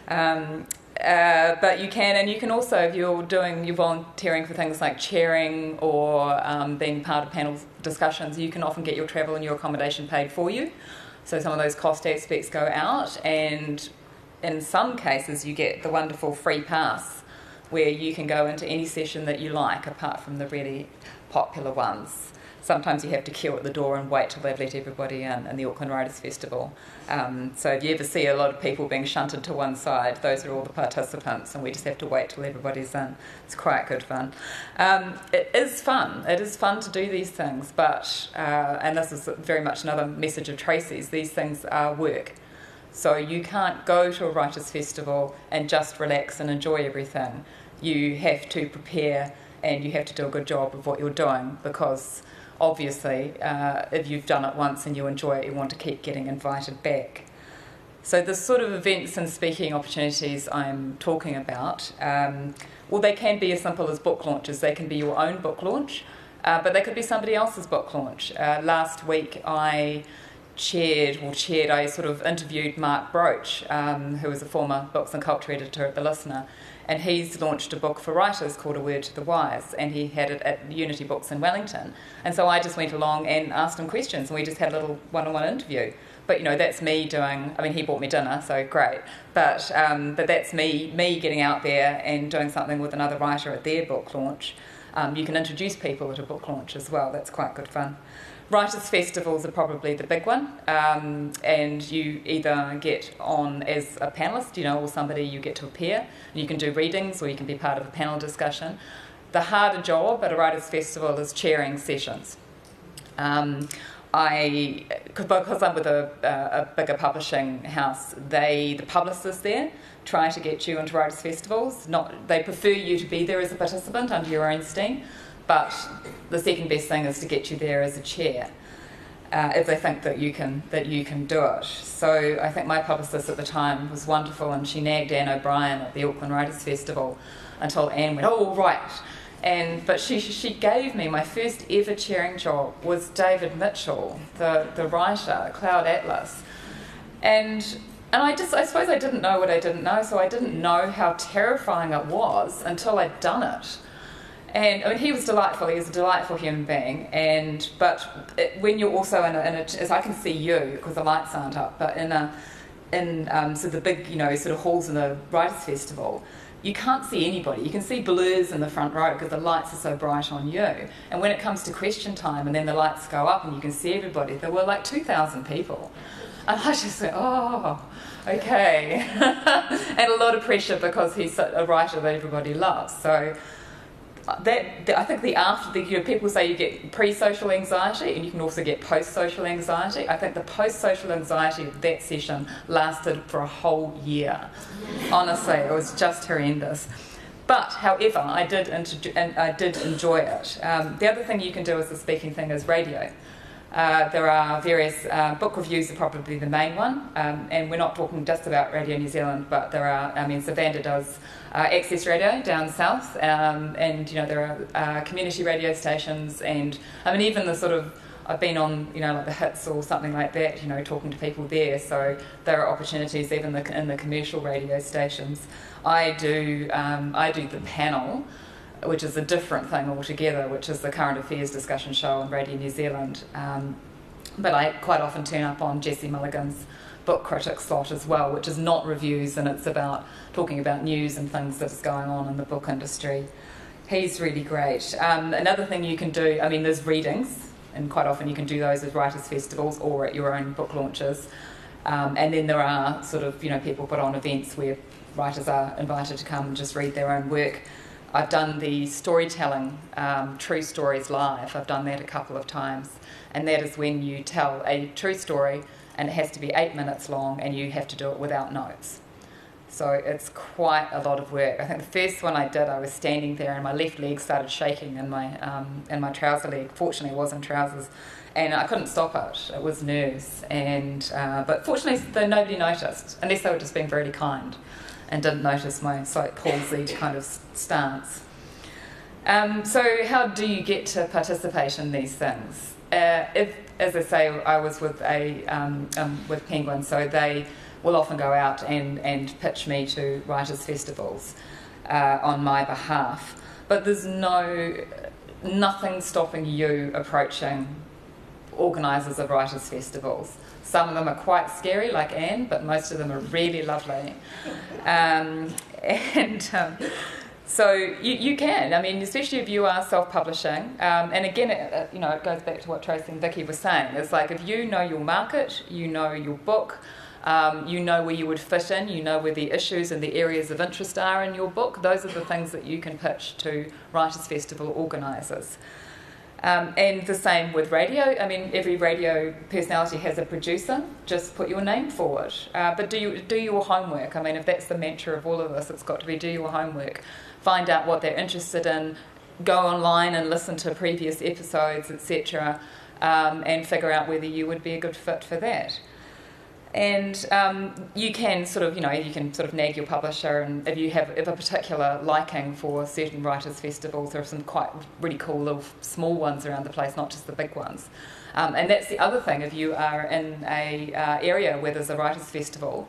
Um, uh, but you can, and you can also, if you're doing, you're volunteering for things like chairing or um, being part of panel discussions, you can often get your travel and your accommodation paid for you. So some of those cost aspects go out, and in some cases, you get the wonderful free pass where you can go into any session that you like, apart from the really popular ones sometimes you have to queue at the door and wait till they've let everybody in in the Auckland Writers Festival. Um, so if you ever see a lot of people being shunted to one side, those are all the participants, and we just have to wait till everybody's in. It's quite good fun. Um, it is fun. It is fun to do these things, but uh, and this is very much another message of Tracy's. These things are work. So you can't go to a writers' festival and just relax and enjoy everything. You have to prepare and you have to do a good job of what you're doing because obviously, uh, if you've done it once and you enjoy it, you want to keep getting invited back. So, the sort of events and speaking opportunities I'm talking about, um, well, they can be as simple as book launches. They can be your own book launch, uh, but they could be somebody else's book launch. Uh, last week, I chaired, or chaired, I sort of interviewed Mark Broatch, um, who was a former books and culture editor at The Listener, and he's launched a book for writers called A Word to the Wise, and he had it at Unity Books in Wellington. And so I just went along and asked him questions, and we just had a little one-on-one interview. But you know, that's me doing. I mean, he bought me dinner, so great. But um, but that's me me getting out there and doing something with another writer at their book launch. Um, you can introduce people at a book launch as well. That's quite good fun. Writers' festivals are probably the big one, um, and you either get on as a panelist, you know, or somebody you get to appear, and you can do readings or you can be part of a panel discussion. The harder job at a writers' festival is chairing sessions. Um, I, because I'm with a, a, bigger publishing house, they, the publicists there, try to get you into writers' festivals. Not, they prefer you to be there as a participant under your own steam but the second best thing is to get you there as a chair. Uh, if they think that you can that you can do it. So I think my publicist at the time was wonderful, and she nagged Anne O'Brien at the Auckland Writers Festival until Anne went, "Oh right," and but she she gave me my first ever chairing job was David Mitchell, the the writer, Cloud Atlas, and and I just I suppose I didn't know what I didn't know, so I didn't know how terrifying it was until I'd done it. And I mean, he was delightful. He was a delightful human being. And but it, when you're also in a, in a, as I can see you because the lights aren't up, but in a in um, so the big you know sort of halls in the writers' festival, you can't see anybody. You can see blurs in the front row because the lights are so bright on you. And when it comes to question time, and then the lights go up and you can see everybody, there were like two thousand people. And I just went, oh, okay. (laughs) and a lot of pressure because he's a writer that everybody loves. So that, that, I think the after the you know, people say you get pre-social anxiety and you can also get post-social anxiety. I think the post-social anxiety of that session lasted for a whole year. Honestly, it was just horrendous. But however, I did and I did enjoy it. Um, the other thing you can do as a speaking thing is radio. Uh, there are various uh, book reviews are probably the main one, um, and we're not talking just about Radio New Zealand, but there are. I mean, Savanda does Access Radio down south, um, and you know there are uh, community radio stations, and I mean even the sort of I've been on you know like the hits or something like that, you know, talking to people there. So there are opportunities even the, in the commercial radio stations. I do um, I do the panel which is a different thing altogether, which is the current affairs discussion show on Radio New Zealand. Um, but I quite often turn up on Jesse Mulligan's book critic slot as well, which is not reviews and it's about talking about news and things that's going on in the book industry. He's really great. Um, another thing you can do, I mean, there's readings, and quite often you can do those at writers' festivals or at your own book launches. Um, and then there are sort of, you know, people put on events where writers are invited to come and just read their own work. I've done the storytelling, um, True Stories Live. I've done that a couple of times. And that is when you tell a true story and it has to be eight minutes long and you have to do it without notes. So it's quite a lot of work. I think the first one I did, I was standing there and my left leg started shaking and my, um, and my trouser leg, fortunately, it was in trousers. And I couldn't stop it. It was nerves. And, uh, but fortunately, nobody noticed, unless they were just being very kind and didn't notice my slight palsied kind of stance. Um, so, how do you get to participate in these things? Uh, if, as I say, I was with a um, um, with Penguin, so they will often go out and, and pitch me to writers' festivals uh, on my behalf. But there's no nothing stopping you approaching organisers of writers' festivals. Some of them are quite scary, like Anne, but most of them are really lovely. (laughs) Um, (laughs) and um, so you, you can, I mean, especially if you are self publishing. Um, and again, it, you know, it goes back to what Tracy and Vicky were saying. It's like if you know your market, you know your book, um, you know where you would fit in, you know where the issues and the areas of interest are in your book, those are the things that you can pitch to Writers' Festival organisers. Um, and the same with radio. I mean, every radio personality has a producer. Just put your name forward. Uh, but do you do your homework? I mean, if that's the mantra of all of us, it's got to be do your homework. Find out what they're interested in. Go online and listen to previous episodes, etc., um, and figure out whether you would be a good fit for that and um, you can sort of you know you can sort of nag your publisher and if you have, if a particular liking for certain writers festivals there are some quite really cool little small ones around the place not just the big ones um, and that's the other thing if you are in a uh, area where there's a writers festival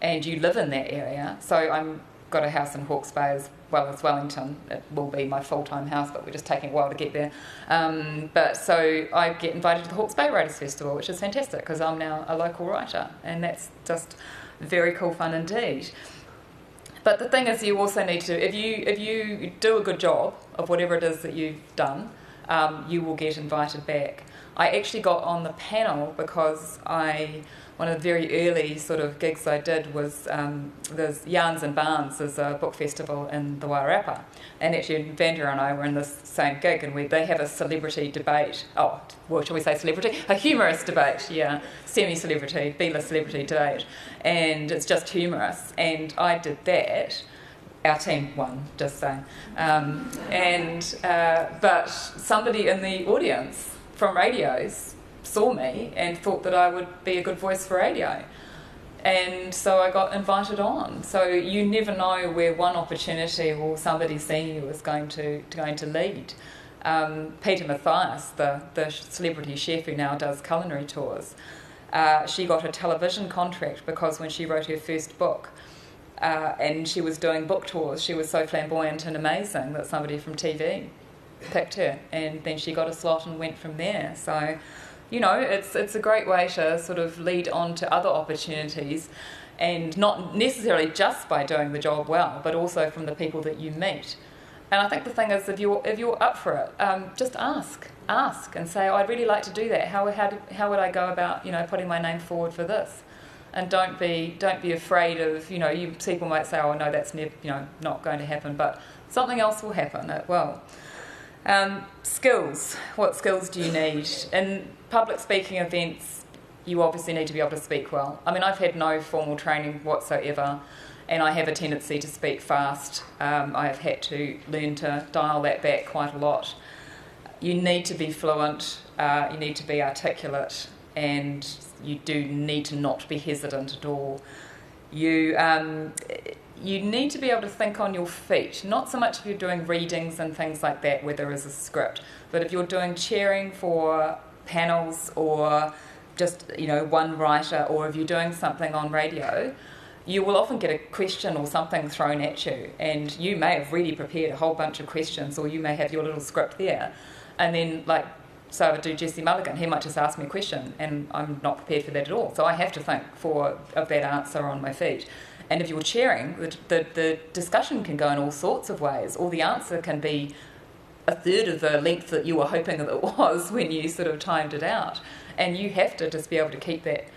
and you live in that area so i'm got a house in hawke's bay as well as Wellington. It will be my full time house, but we're just taking a while to get there. Um, but so I get invited to the Hawke's Bay Writers Festival, which is fantastic because I'm now a local writer, and that's just very cool fun indeed. But the thing is, you also need to if you if you do a good job of whatever it is that you've done, um, you will get invited back. I actually got on the panel because I one of the very early sort of gigs I did was um, there's Yarns and Barns, there's a book festival in the Wairarapa. And actually, Vanda and I were in this same gig, and we, they have a celebrity debate. Oh, well, shall we say celebrity? A humorous debate, yeah. Semi celebrity, B list celebrity debate. And it's just humorous. And I did that our team won, just saying. Um, and uh, but somebody in the audience from radios saw me and thought that I would be a good voice for radio. And so I got invited on. So you never know where one opportunity or somebody seeing you is going to, going to lead. Um, Peta Mathias, the, the celebrity chef who now does culinary tours, uh, she got a television contract because when she wrote her first book, uh, and she was doing book tours. She was so flamboyant and amazing that somebody from TV picked her, and then she got a slot and went from there. So, you know, it's it's a great way to sort of lead on to other opportunities, and not necessarily just by doing the job well, but also from the people that you meet. And I think the thing is, if you're if you're up for it, um, just ask, ask, and say, oh, "I'd really like to do that. How how how would I go about you know putting my name forward for this?" and don't be don't be afraid of you know you people might say oh no that's never you know not going to happen but something else will happen it will um, skills. What skills do you need? In public speaking events you obviously need to be able to speak well. I mean i've had no formal training whatsoever and i have a tendency to speak fast. Um, i have had to learn to dial that back quite a lot. You need to be fluent uh, you need to be articulate and you do need to not be hesitant at all. You um, you need to be able to think on your feet, not so much if you're doing readings and things like that where there is a script, but if you're doing chairing for panels or just you know one writer, or if you're doing something on radio, you will often get a question or something thrown at you, and you may have really prepared a whole bunch of questions, or you may have your little script there, and then like so I would do Jesse Mulligan. He might just ask me a question, and I'm not prepared for that at all. So I have to think for of that answer on my feet. And if you're chairing, the, the, the discussion can go in all sorts of ways, or the answer can be a third of the length that you were hoping that it (laughs) was when you sort of timed it out. And you have to just be able to keep that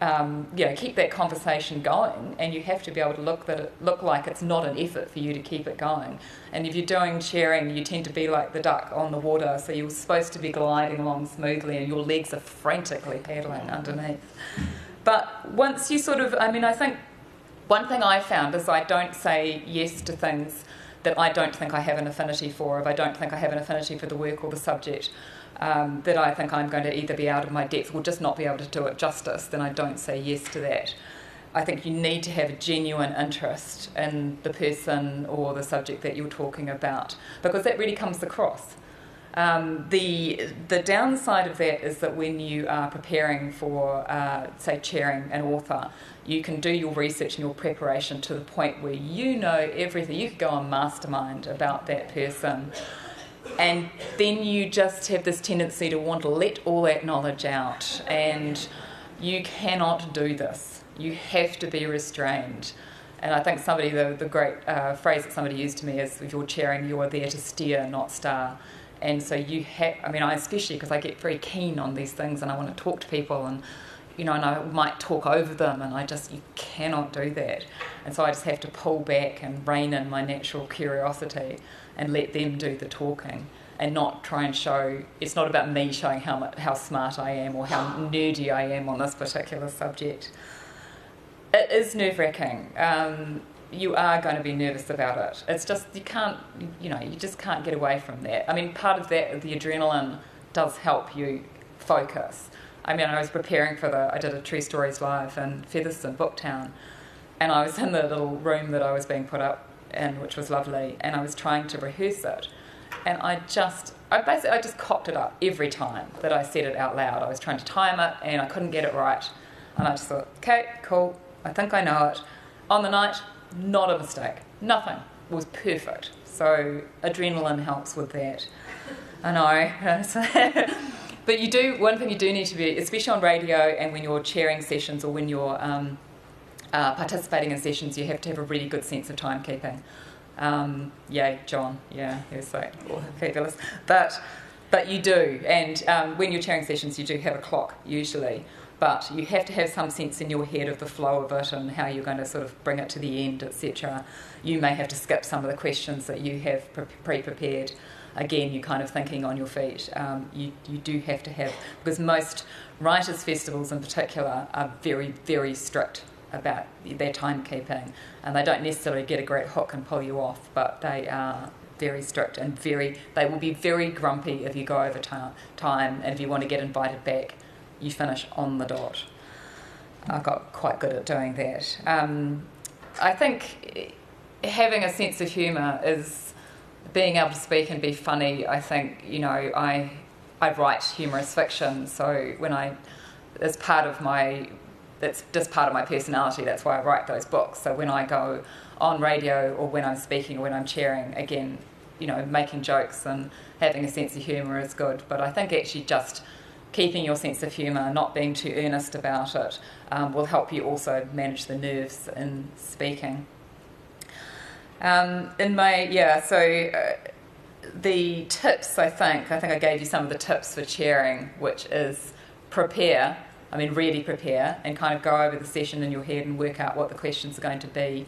um, you know, keep that conversation going, and you have to be able to look that it, look like it's not an effort for you to keep it going. And if you're doing chairing, you tend to be like the duck on the water, so you're supposed to be gliding along smoothly, and your legs are frantically paddling underneath. But once you sort of, I mean, I think one thing I found is I don't say yes to things that I don't think I have an affinity for, if I don't think I have an affinity for the work or the subject um, that I think I'm going to either be out of my depth or just not be able to do it justice, then I don't say yes to that. I think you need to have a genuine interest in the person or the subject that you're talking about because that really comes across. Um, the the downside of that is that when you are preparing for, uh, say, chairing an author, you can do your research and your preparation to the point where you know everything. You could go on mastermind about that person. And then you just have this tendency to want to let all that knowledge out. And you cannot do this. You have to be restrained. And i think somebody the, the great uh, phrase that somebody used to me is if you're chairing you're there to steer not star. And so you have i mean i especially because i get very keen on these things and i want to talk to people and you know and i might talk over them and i just you cannot do that and so i just have to pull back and rein in my natural curiosity and let them do the talking and not try and show it's not about me showing how how smart I am or how nerdy I am on this particular subject. It is nerve wracking. Um, you are going to be nervous about it. It's just you can't, you know, you just can't get away from that. I mean, part of that, the adrenaline does help you focus. I mean, I was preparing for the, I did a True Stories live in Featherston, Booktown, and I was in the little room that I was being put up in, which was lovely, and I was trying to rehearse it. And I just, I basically, I just cocked it up every time that I said it out loud. I was trying to time it, and I couldn't get it right. And I just thought, okay, cool, I think I know it. On the night, not a mistake. Nothing was perfect. So adrenaline helps with that. I know. (laughs) but you do one thing you do need to be, especially on radio and when you're chairing sessions or when you're um, uh, participating in sessions, you have to have a really good sense of timekeeping. Um, yay, John. Yeah, he was like oh, fabulous. But but you do, and um, when you're chairing sessions, you do have a clock usually. But you have to have some sense in your head of the flow of it and how you're going to sort of bring it to the end, etc. You may have to skip some of the questions that you have pre prepared. Again, you're kind of thinking on your feet. Um, you, you do have to have, because most writers' festivals in particular are very, very strict about their timekeeping, and they don't necessarily get a great hook and pull you off, but they are very strict and very. They will be very grumpy if you go over ta- time, and if you want to get invited back, you finish on the dot. I got quite good at doing that. Um, I think having a sense of humour is being able to speak and be funny. I think you know I I write humorous fiction, so when I as part of my that's just part of my personality. That's why I write those books. So when I go on radio or when I'm speaking or when I'm chairing, again, you know, making jokes and having a sense of humour is good. But I think actually just keeping your sense of humour, not being too earnest about it, um, will help you also manage the nerves in speaking. Um, in my yeah, so uh, the tips I think I think I gave you some of the tips for chairing, which is prepare. I mean, really prepare and kind of go over the session in your head and work out what the questions are going to be.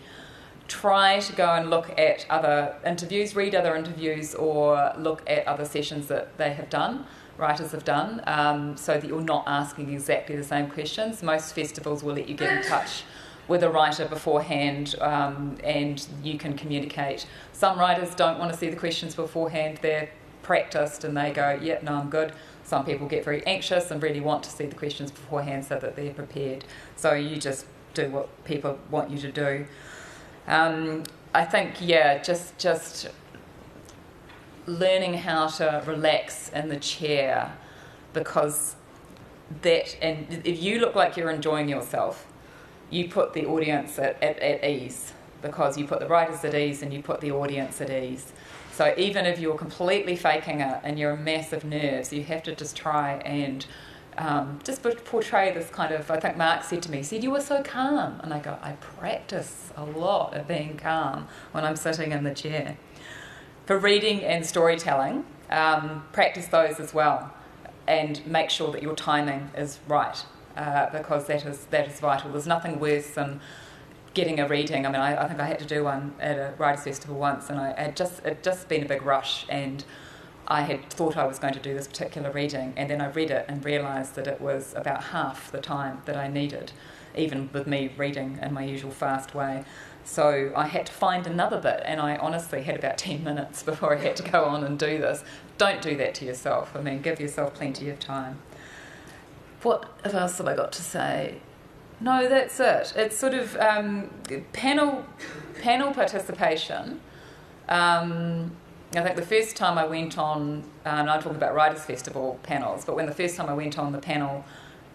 Try to go and look at other interviews, read other interviews, or look at other sessions that they have done writers have done um, so that you're not asking exactly the same questions. Most festivals will let you get in touch with a writer beforehand um, and you can communicate. Some writers don't want to see the questions beforehand, they're practiced and they go, yeah, no, I'm good. Some people get very anxious and really want to see the questions beforehand so that they're prepared. So you just do what people want you to do. Um, I think, yeah, just just learning how to relax in the chair because that and if you look like you're enjoying yourself you put the audience at, at, at ease because you put the writers at ease and you put the audience at ease. So even if you're completely faking it and you're a mess of nerves you have to just try and um, just portray this kind of i think mark said to me he said you were so calm. And i go i practice a lot of being calm when i'm sitting in the chair. For reading and storytelling, um, practice those as well, and make sure that your timing is right uh, because that is that is vital. There's nothing worse than getting a reading. I mean, I, I, think I had to do one at a writers' festival once, and I had just it just been a big rush, and I had thought I was going to do this particular reading, and then I read it and realised that it was about half the time that I needed, even with me reading in my usual fast way. So I had to find another bit, and I honestly had about (laughs) 10 minutes before I had to go on and do this. Don't do that to yourself. I mean, give yourself plenty of time. What else have I got to say? No, that's it. It's sort of um, panel panel participation. Um, I think the first time I went on, um, I'm talking about Writers Festival panels, but when the first time I went on the panel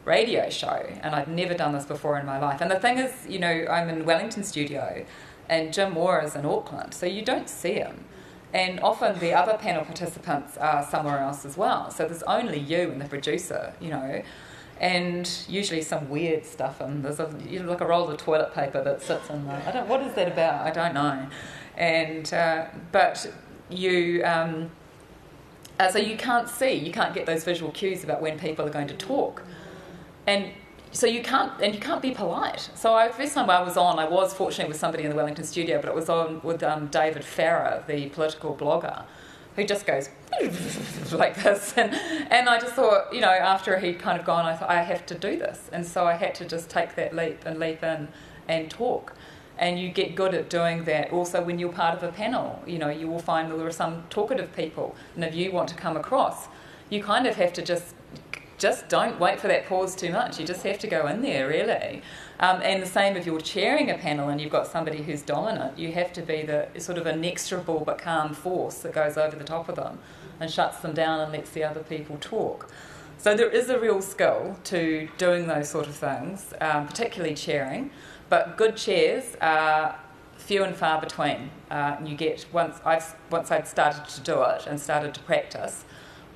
radio show, and I'd never done this before in my life. And the thing is, you know, I'm in Wellington studio, and Jim Mora is in Auckland, so you don't see him. And often the other panel participants are somewhere else as well. So there's only you and the producer, you know, and usually some weird stuff. And there's a, you know, like a roll of toilet paper that sits in there. I don't. What is that about? I don't know. And uh, but you. Um, uh, so you can't see, you can't get those visual cues about when people are going to talk and so you can't and you can't be polite. So I, first time I was on, I was fortunate with somebody in the Wellington studio, but it was on with um, David Farrar, the political blogger, who just goes (laughs) like this, and and I just thought, you know, after he'd kind of gone, I thought I have to do this, and so I had to just take that leap and leap in and talk. And you get good at doing that also when you're part of a panel. You know, you will find that there are some talkative people, and if you want to come across, you kind of have to just just don't wait for that pause too much. You just have to go in there, really. Um, and the same if you're chairing a panel and you've got somebody who's dominant, you have to be the sort of inexorable but calm force that goes over the top of them and shuts them down and lets the other people talk. So there is a real skill to doing those sort of things, um, particularly chairing. But good chairs are few and far between. Uh, you get once I've once I'd started to do it and started to practice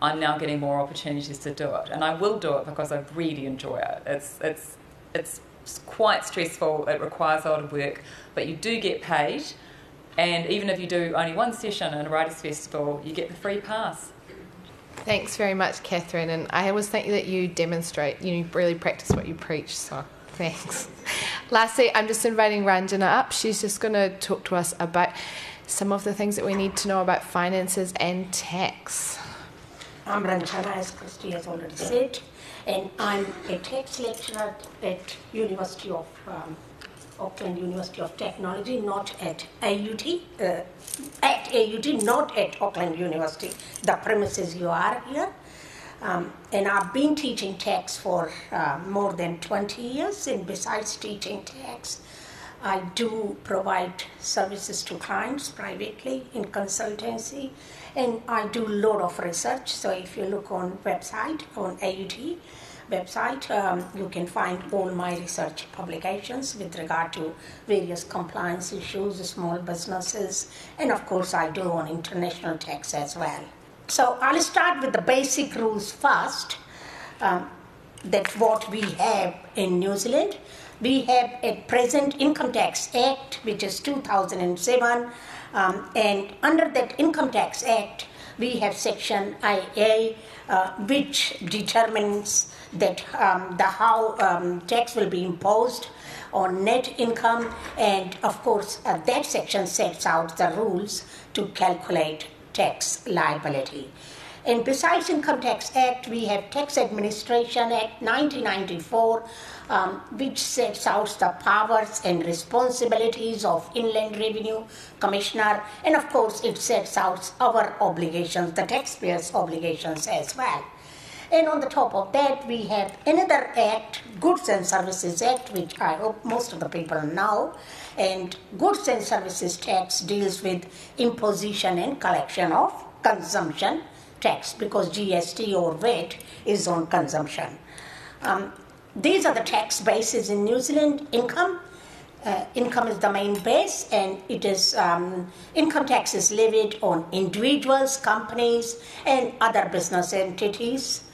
I'm now getting more opportunities to do it, and I will do it because I really enjoy it. It's it's it's quite stressful. It requires a lot of work, but you do get paid, and even if you do only one session in a writers' festival, you get the free pass. Thanks very much, Catherine. And I always think that you demonstrate, you really practice what you preach. So thanks. (laughs) Lastly, I'm just inviting Ranjana up. She's just going to talk to us about some of the things that we need to know about finances and tax. I'm Ranjana, as Christy has already said, and I'm a tax lecturer at University of um, Auckland University of Technology, not at AUT, uh, at AUT, not at Auckland University, the premises you are here. Um, and I've been teaching tax for uh, more than 20 years, and besides teaching tax, I do provide services to clients privately in consultancy, and I do a lot of research. So if you look on website on AUT website, um, you can find all my research publications with regard to various compliance issues, small businesses, and of course I do on international tax as well. So I'll start with the basic rules first. Um, that's what we have in New Zealand. We have a present Income Tax Act, which is 2007, um, and under that Income Tax Act, we have Section IA, uh, which determines that um, the how um, tax will be imposed on net income, and of course, uh, that section sets out the rules to calculate tax liability. And besides Income Tax Act, we have Tax Administration Act 1994, um, which sets out the powers and responsibilities of Inland Revenue Commissioner, and of course, it sets out our obligations, the taxpayers' obligations as well. And on the top of that, we have another act, Goods and Services Act, which I hope most of the people know. And Goods and Services Tax deals with imposition and collection of consumption tax because GST or VAT is on consumption. Um, these are the tax bases in New Zealand income. Uh, income is the main base, and it is um, income tax is levied on individuals, companies, and other business entities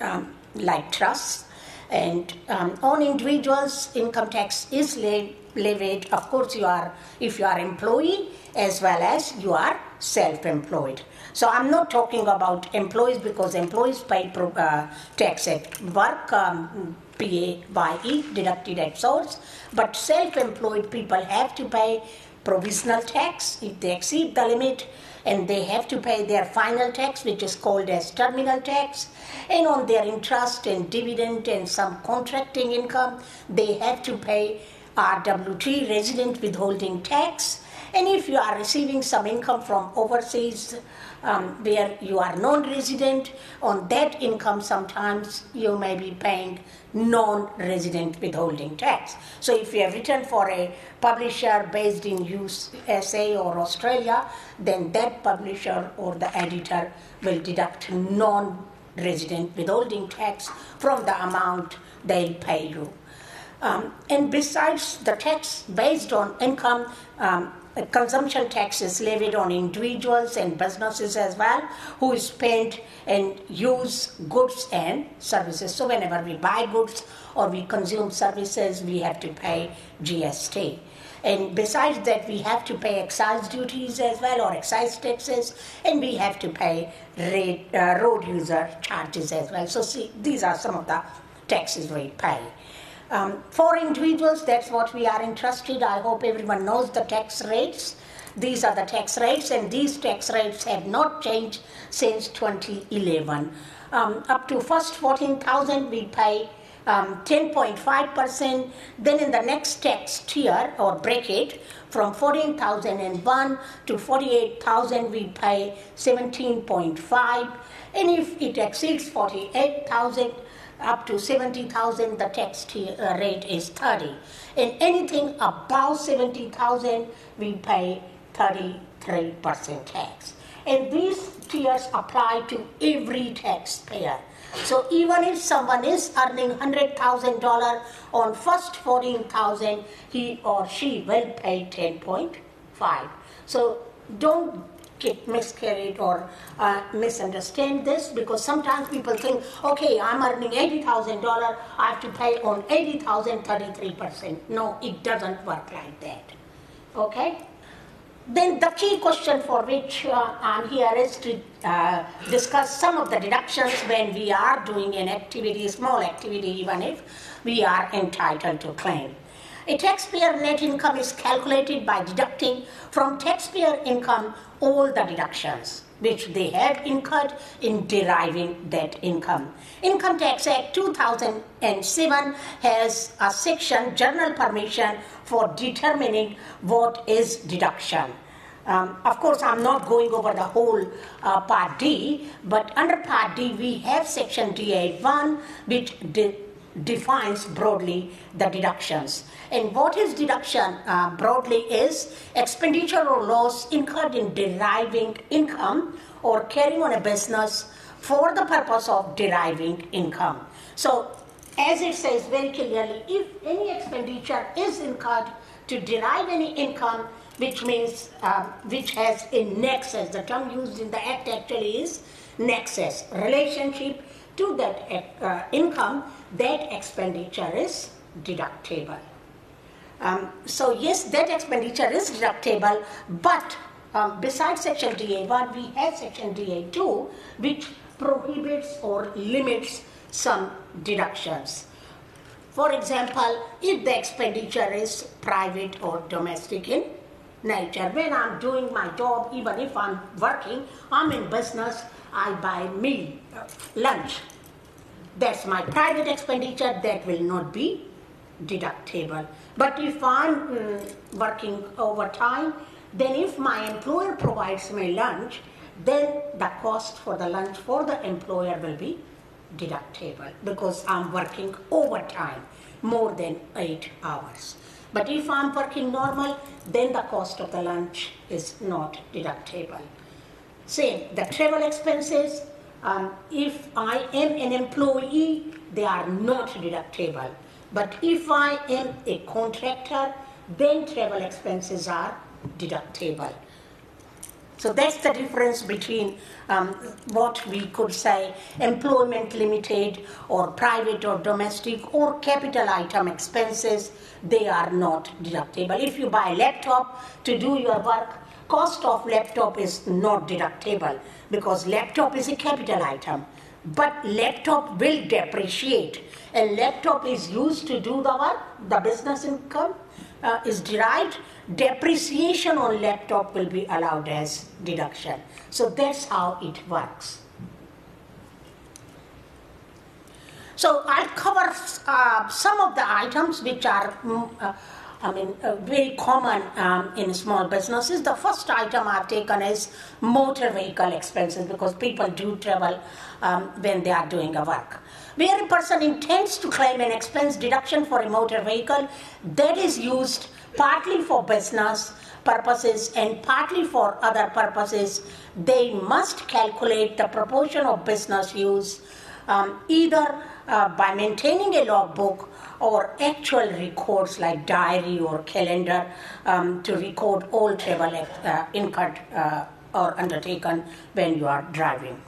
um, like trusts. And um, on individuals, income tax is le- levied. Of course, you are if you are employee as well as you are self-employed. So I'm not talking about employees because employees pay pro- uh, tax at work. Um, PAYE deducted at source, but self-employed people have to pay provisional tax if they exceed the limit and they have to pay their final tax which is called as terminal tax and on their interest and dividend and some contracting income they have to pay RWT resident withholding tax and if you are receiving some income from overseas um, where you are non-resident, on that income sometimes you may be paying non-resident withholding tax. So if you have written for a publisher based in USA or Australia, then that publisher or the editor will deduct non-resident withholding tax from the amount they'll pay you. Um, and besides the tax based on income, um, consumption tax is levied on individuals and businesses as well who spend and use goods and services. So, whenever we buy goods or we consume services, we have to pay GST. And besides that, we have to pay excise duties as well or excise taxes, and we have to pay rate, uh, road user charges as well. So, see, these are some of the taxes we pay. Um, for individuals, that's what we are interested. I hope everyone knows the tax rates. These are the tax rates, and these tax rates have not changed since 2011. Um, up to first 14,000, we pay um, 10.5%. Then in the next tax tier or bracket, from 14,001 to 48,000, we pay 17.5. And if it exceeds 48,000, up to 70,000, the tax uh, rate is 30. And anything above 70,000, we pay 33% tax. And these tiers apply to every taxpayer. So even if someone is earning $100,000 on first 14,000, he or she will pay 10.5. So don't get miscarried or uh, misunderstand this because sometimes people think, okay, I'm earning $80,000, I have to pay on 80,000 33%. No, it doesn't work like that. Okay? Then the key question for which uh, I'm here is to uh, discuss some of the deductions when we are doing an activity, small activity, even if we are entitled to claim. A taxpayer net income is calculated by deducting from taxpayer income all the deductions which they have incurred in deriving that income. Income Tax Act 2007 has a section, general permission for determining what is deduction. Um, of course, I'm not going over the whole uh, Part D, but under Part D, we have Section DA1, which de- defines broadly the deductions. And what is deduction uh, broadly is expenditure or loss incurred in deriving income or carrying on a business for the purpose of deriving income. So, as it says very clearly, if any expenditure is incurred to derive any income, which means um, which has a nexus, the term used in the act actually is nexus, relationship to that uh, income, that expenditure is deductible. Um, so yes, that expenditure is deductible, but um, besides section DA1, we have section DA2, which prohibits or limits some deductions. For example, if the expenditure is private or domestic in nature, when I'm doing my job, even if I'm working, I'm in business, I buy meal, uh, lunch. That's my private expenditure, that will not be deductible. But if I'm mm, working overtime, then if my employer provides me lunch, then the cost for the lunch for the employer will be deductible because I'm working overtime more than eight hours. But if I'm working normal, then the cost of the lunch is not deductible. Same, the travel expenses, um, if I am an employee, they are not deductible. But if I am a contractor, then travel expenses are deductible. So that's the difference between um, what we could say employment limited or private or domestic or capital item expenses, they are not deductible. If you buy a laptop to do your work, cost of laptop is not deductible because laptop is a capital item. But laptop will depreciate. A laptop is used to do the work, the business income uh, is derived depreciation on laptop will be allowed as deduction. So that's how it works. So I'll cover uh, some of the items which are, mm, uh, I mean, uh, very common um, in small businesses. The first item I've taken is motor vehicle expenses because people do travel um, when they are doing a work. Where a person intends to claim an expense deduction for a motor vehicle that is used partly for business purposes and partly for other purposes, they must calculate the proportion of business use um, either uh, by maintaining a logbook or actual records like diary or calendar um, to record all travel uh, incurred uh, or undertaken when you are driving.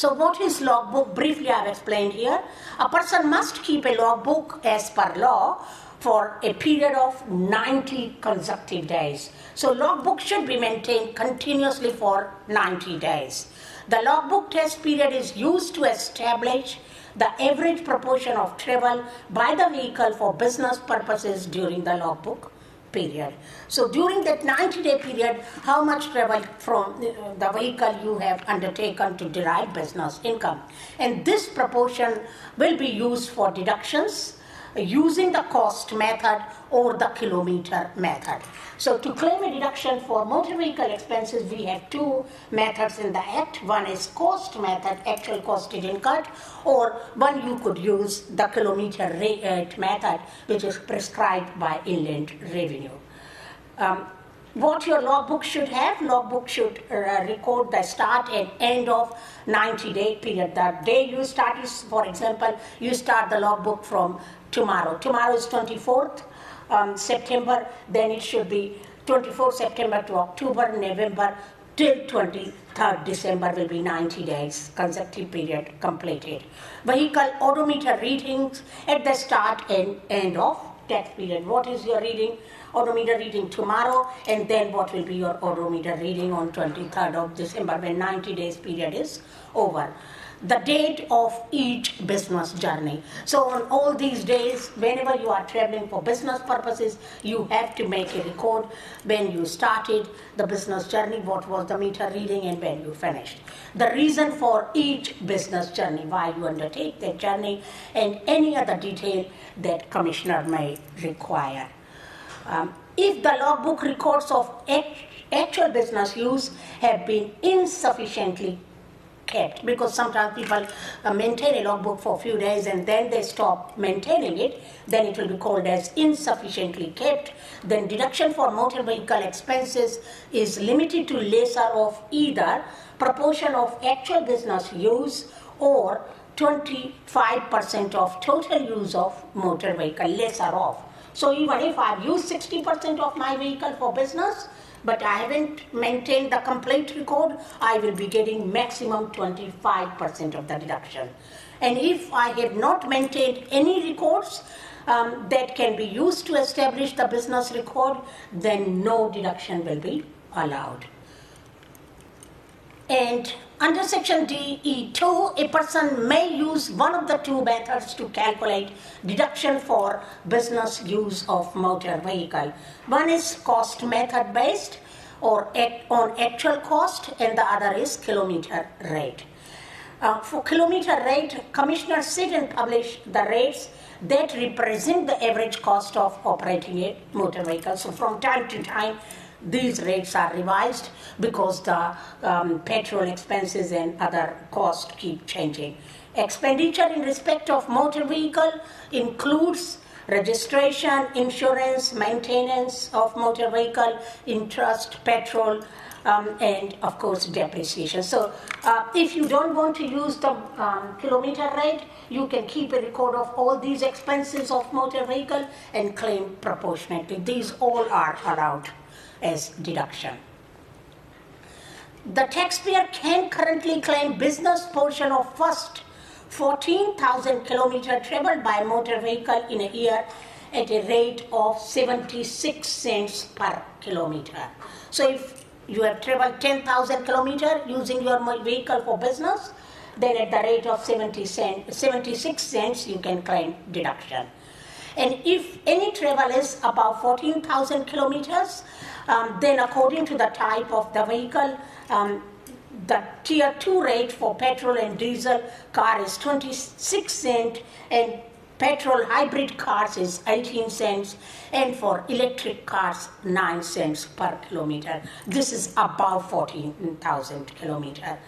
So, what is logbook? Briefly, I have explained here. A person must keep a logbook as per law for a period of 90 consecutive days. So logbook should be maintained continuously for 90 days. The logbook test period is used to establish the average proportion of travel by the vehicle for business purposes during the logbook period. So during that 90 day period, how much travel from uh, the vehicle you have undertaken to derive business income. And this proportion will be used for deductions using the cost method or the kilometer method. So to claim a deduction for motor vehicle expenses, we have two methods in the Act. One is cost method, actual cost is incurred, or one you could use the kilometer rate method, which is prescribed by Inland Revenue. Um, what your logbook should have, logbook should uh, record the start and end of 90 day period. The day you start is, for example, you start the logbook from tomorrow. Tomorrow is 24th um, September, then it should be 24th September to October, November till 23rd December will be 90 days consecutive period completed. Vehicle odometer readings at the start and end of that period. What is your reading? Odometer reading tomorrow, and then what will be your odometer reading on 23rd of December when 90 days period is over. The date of each business journey. So, on all these days, whenever you are traveling for business purposes, you have to make a record when you started the business journey, what was the meter reading, and when you finished. The reason for each business journey, why you undertake that journey, and any other detail that Commissioner may require. Um, if the logbook records of actual business use have been insufficiently kept because sometimes people uh, maintain a logbook for a few days and then they stop maintaining it, then it will be called as insufficiently kept. Then deduction for motor vehicle expenses is limited to lesser of either proportion of actual business use or 25% of total use of motor vehicle, lesser of. So even if I've used 60% of my vehicle for business, but I haven't maintained the complete record, I will be getting maximum 25% of the deduction. And if I have not maintained any records um, that can be used to establish the business record, then no deduction will be allowed. And under section DE2, a person may use one of the two methods to calculate deduction for business use of motor vehicle. One is cost method based or on actual cost and the other is kilometer rate. Uh, for kilometer rate, commissioners sit and publish the rates that represent the average cost of operating a motor vehicle. So from time to time, these rates are revised because the um, petrol expenses and other costs keep changing. Expenditure in respect of motor vehicle includes registration, insurance, maintenance of motor vehicle, interest, petrol, um, and of course depreciation. So, uh, if you don't want to use the um, kilometer rate, you can keep a record of all these expenses of motor vehicle and claim proportionately. These all are allowed as deduction. The taxpayer can currently claim business portion of first 14,000 kilometer traveled by motor vehicle in a year at a rate of 76 cents per kilometer. So if you have traveled 10,000 kilometer using your vehicle for business, then at the rate of 70 cent, 76 cents you can claim deduction. And if any travel is above 14,000 kilometers, um, then according to the type of the vehicle, um, the tier 2 rate for petrol and diesel car is 26 cent and petrol hybrid cars is 18 cents and for electric cars 9 cents per kilometer. This is above 14000 kilometer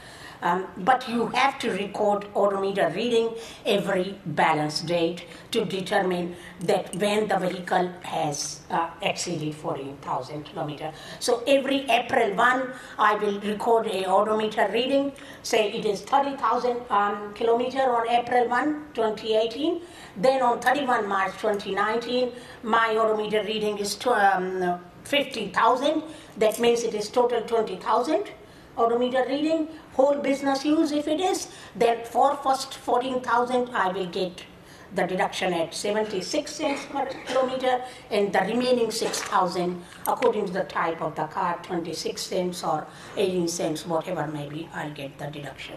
um, but you have to record odometer reading every balance date to determine that when the vehicle has uh, exceeded 14,000 kilometer. So every April 1, I will record a odometer reading. Say it is 30,000 um, kilometer on April 1, 2018. Then on 31 March 2019, my odometer reading is um, 50,000. That means it is total 20,000 odometer reading whole business use if it is, then for first 14,000 I will get the deduction at 76 cents per kilometer and the remaining 6,000 according to the type of the car 26 cents or 18 cents whatever maybe I'll get the deduction.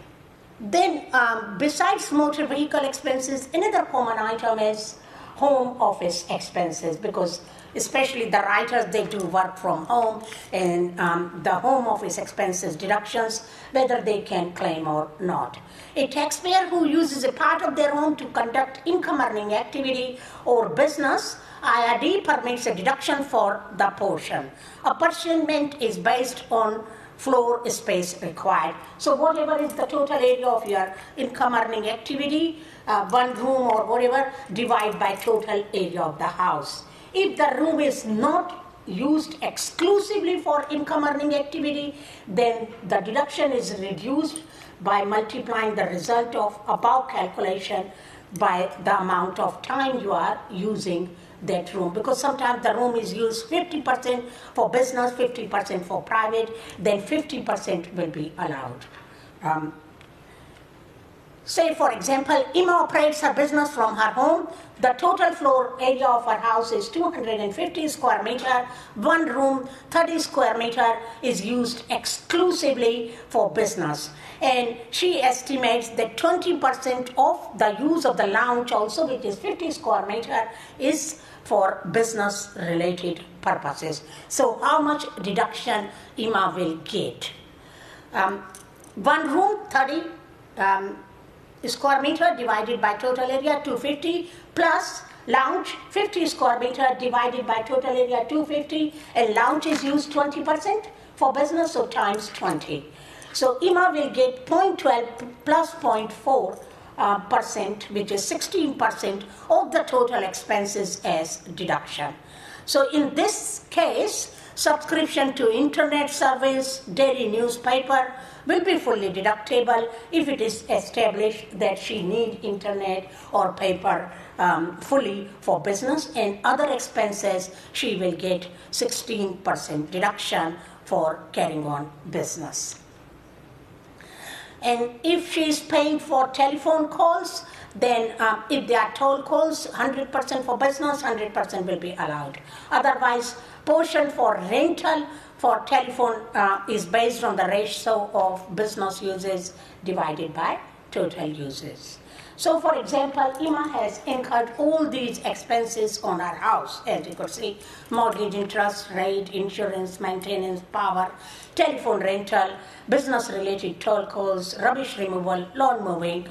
Then um, besides motor vehicle expenses another common item is home office expenses because especially the writers, they do work from home and um, the home office expenses deductions, whether they can claim or not. A taxpayer who uses a part of their home to conduct income earning activity or business, IRD permits a deduction for the portion. Apportionment is based on floor space required. So whatever is the total area of your income earning activity, uh, one room or whatever, divide by total area of the house. If the room is not used exclusively for income earning activity, then the deduction is reduced by multiplying the result of above calculation by the amount of time you are using that room because sometimes the room is used 50% for business 50% for private then 50% will be allowed um, say, for example, Ima operates her business from her home. The total floor area of her house is 250 square meter. One room, 30 square meter, is used exclusively for business. And she estimates that 20% of the use of the lounge, also, which is 50 square meter, is for business related purposes. So, how much deduction Ima will get? Um, one room, 30 um, square meter divided by total area 250 plus lounge 50 square meter divided by total area 250 and lounge is used 20% for business so times 20 so ima will get 0.12 plus 0.4 uh, percent which is 16 percent of the total expenses as deduction. So in this case subscription to internet service daily newspaper will be fully deductible if it is established that she need internet or paper um, fully for business and other expenses she will get 16% reduction for carrying on business and if she is paying for telephone calls then um, if they are toll calls 100% for business 100% will be allowed otherwise portion for rental for telephone uh, is based on the ratio of business uses divided by total uses. So, for example, Ima has incurred all these expenses on her house, as you could see mortgage interest, rate, insurance, maintenance, power, telephone rental, business related toll calls, rubbish removal, lawn mowing,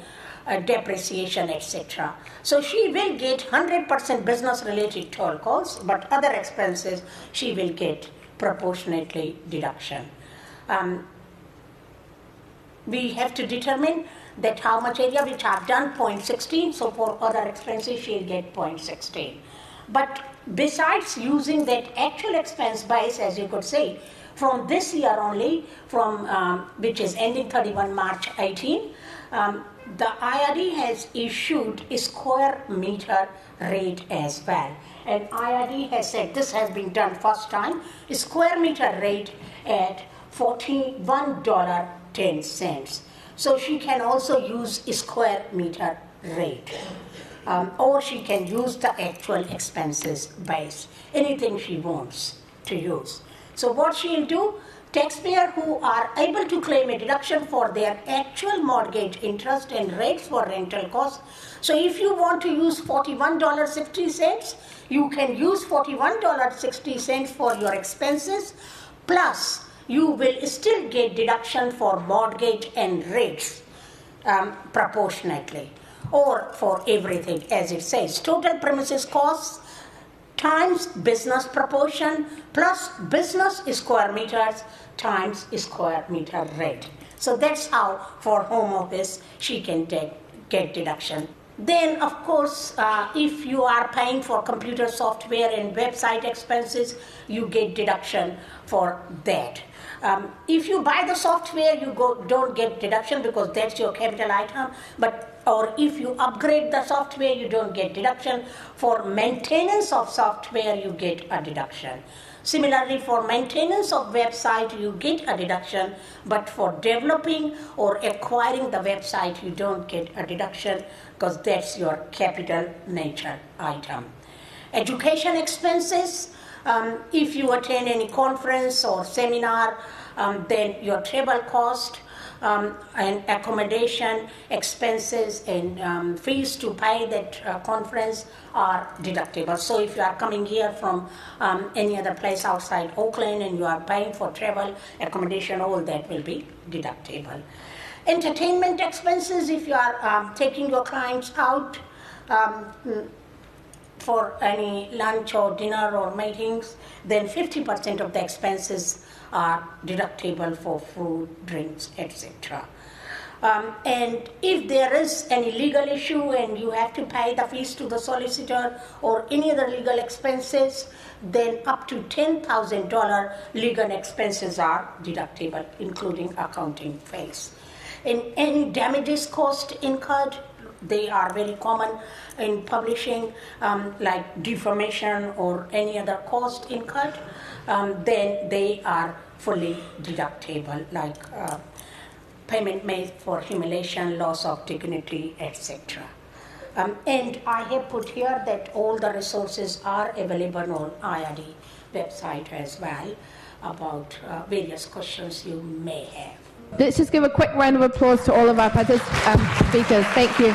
uh, depreciation, etc. So, she will get 100% business related toll calls, but other expenses she will get proportionately deduction. Um, we have to determine that how much area which I've done 0.16 so for other expenses she'll get 0.16 but besides using that actual expense base as you could say from this year only from um, which is ending 31 March 18 um, the IRD has issued a square meter rate as well and IRD has said this has been done first time, square meter rate at $41.10. So she can also use square meter rate. Um, or she can use the actual expenses base, anything she wants to use. So what she'll do, taxpayer who are able to claim a deduction for their actual mortgage interest and rates for rental costs. So if you want to use $41.60, you can use $41.60 for your expenses plus you will still get deduction for mortgage and rates um, proportionately or for everything. As it says total premises costs times business proportion plus business square meters times square meter rate. So that's how for home office she can take, get deduction. Then, of course, uh, if you are paying for computer software and website expenses, you get deduction for that. Um, if you buy the software, you go, don't get deduction because that's your capital item. But or if you upgrade the software, you don't get deduction. For maintenance of software, you get a deduction. Similarly, for maintenance of website, you get a deduction, but for developing or acquiring the website, you don't get a deduction because that's your capital nature item. Education expenses, um, if you attend any conference or seminar, um, then your travel cost um, and accommodation expenses and um, fees to pay that uh, conference are deductible. So if you are coming here from um, any other place outside Auckland and you are paying for travel, accommodation, all that will be deductible. Entertainment expenses, if you are um, taking your clients out for any lunch or dinner or meetings, then 50% of the expenses are deductible for food, drinks, etc. Um, and if there is any legal issue and you have to pay the fees to the solicitor or any other legal expenses, then up to $10,000 legal expenses are deductible, including accounting fees. And any damages cost incurred, they are very common in publishing, um, like defamation or any other cost incurred, um, then they are fully deductible, like uh, payment made for humiliation, loss of dignity, etc. Um, and I have put here that all the resources are available on IRD website as well about uh, various questions you may have. Let's just give a quick round of applause to all of our um, speakers. Thank you.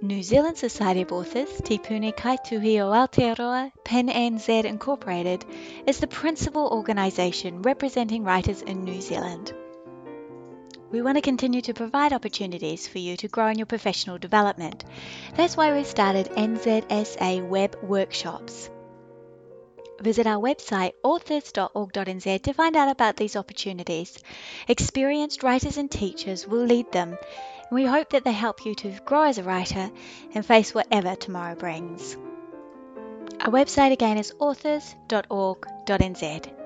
New Zealand Society of Authors, Te Puni Kaituhi o Aotearoa, PEN NZ Incorporated, is the principal organisation representing writers in New Zealand. We want to continue to provide opportunities for you to grow in your professional development. That's why we've started NZSA Web Workshops. Visit our website authors.org.nz to find out about these opportunities. Experienced writers and teachers will lead them and we hope that they help you to grow as a writer and face whatever tomorrow brings. Our website again is authors.org.nz.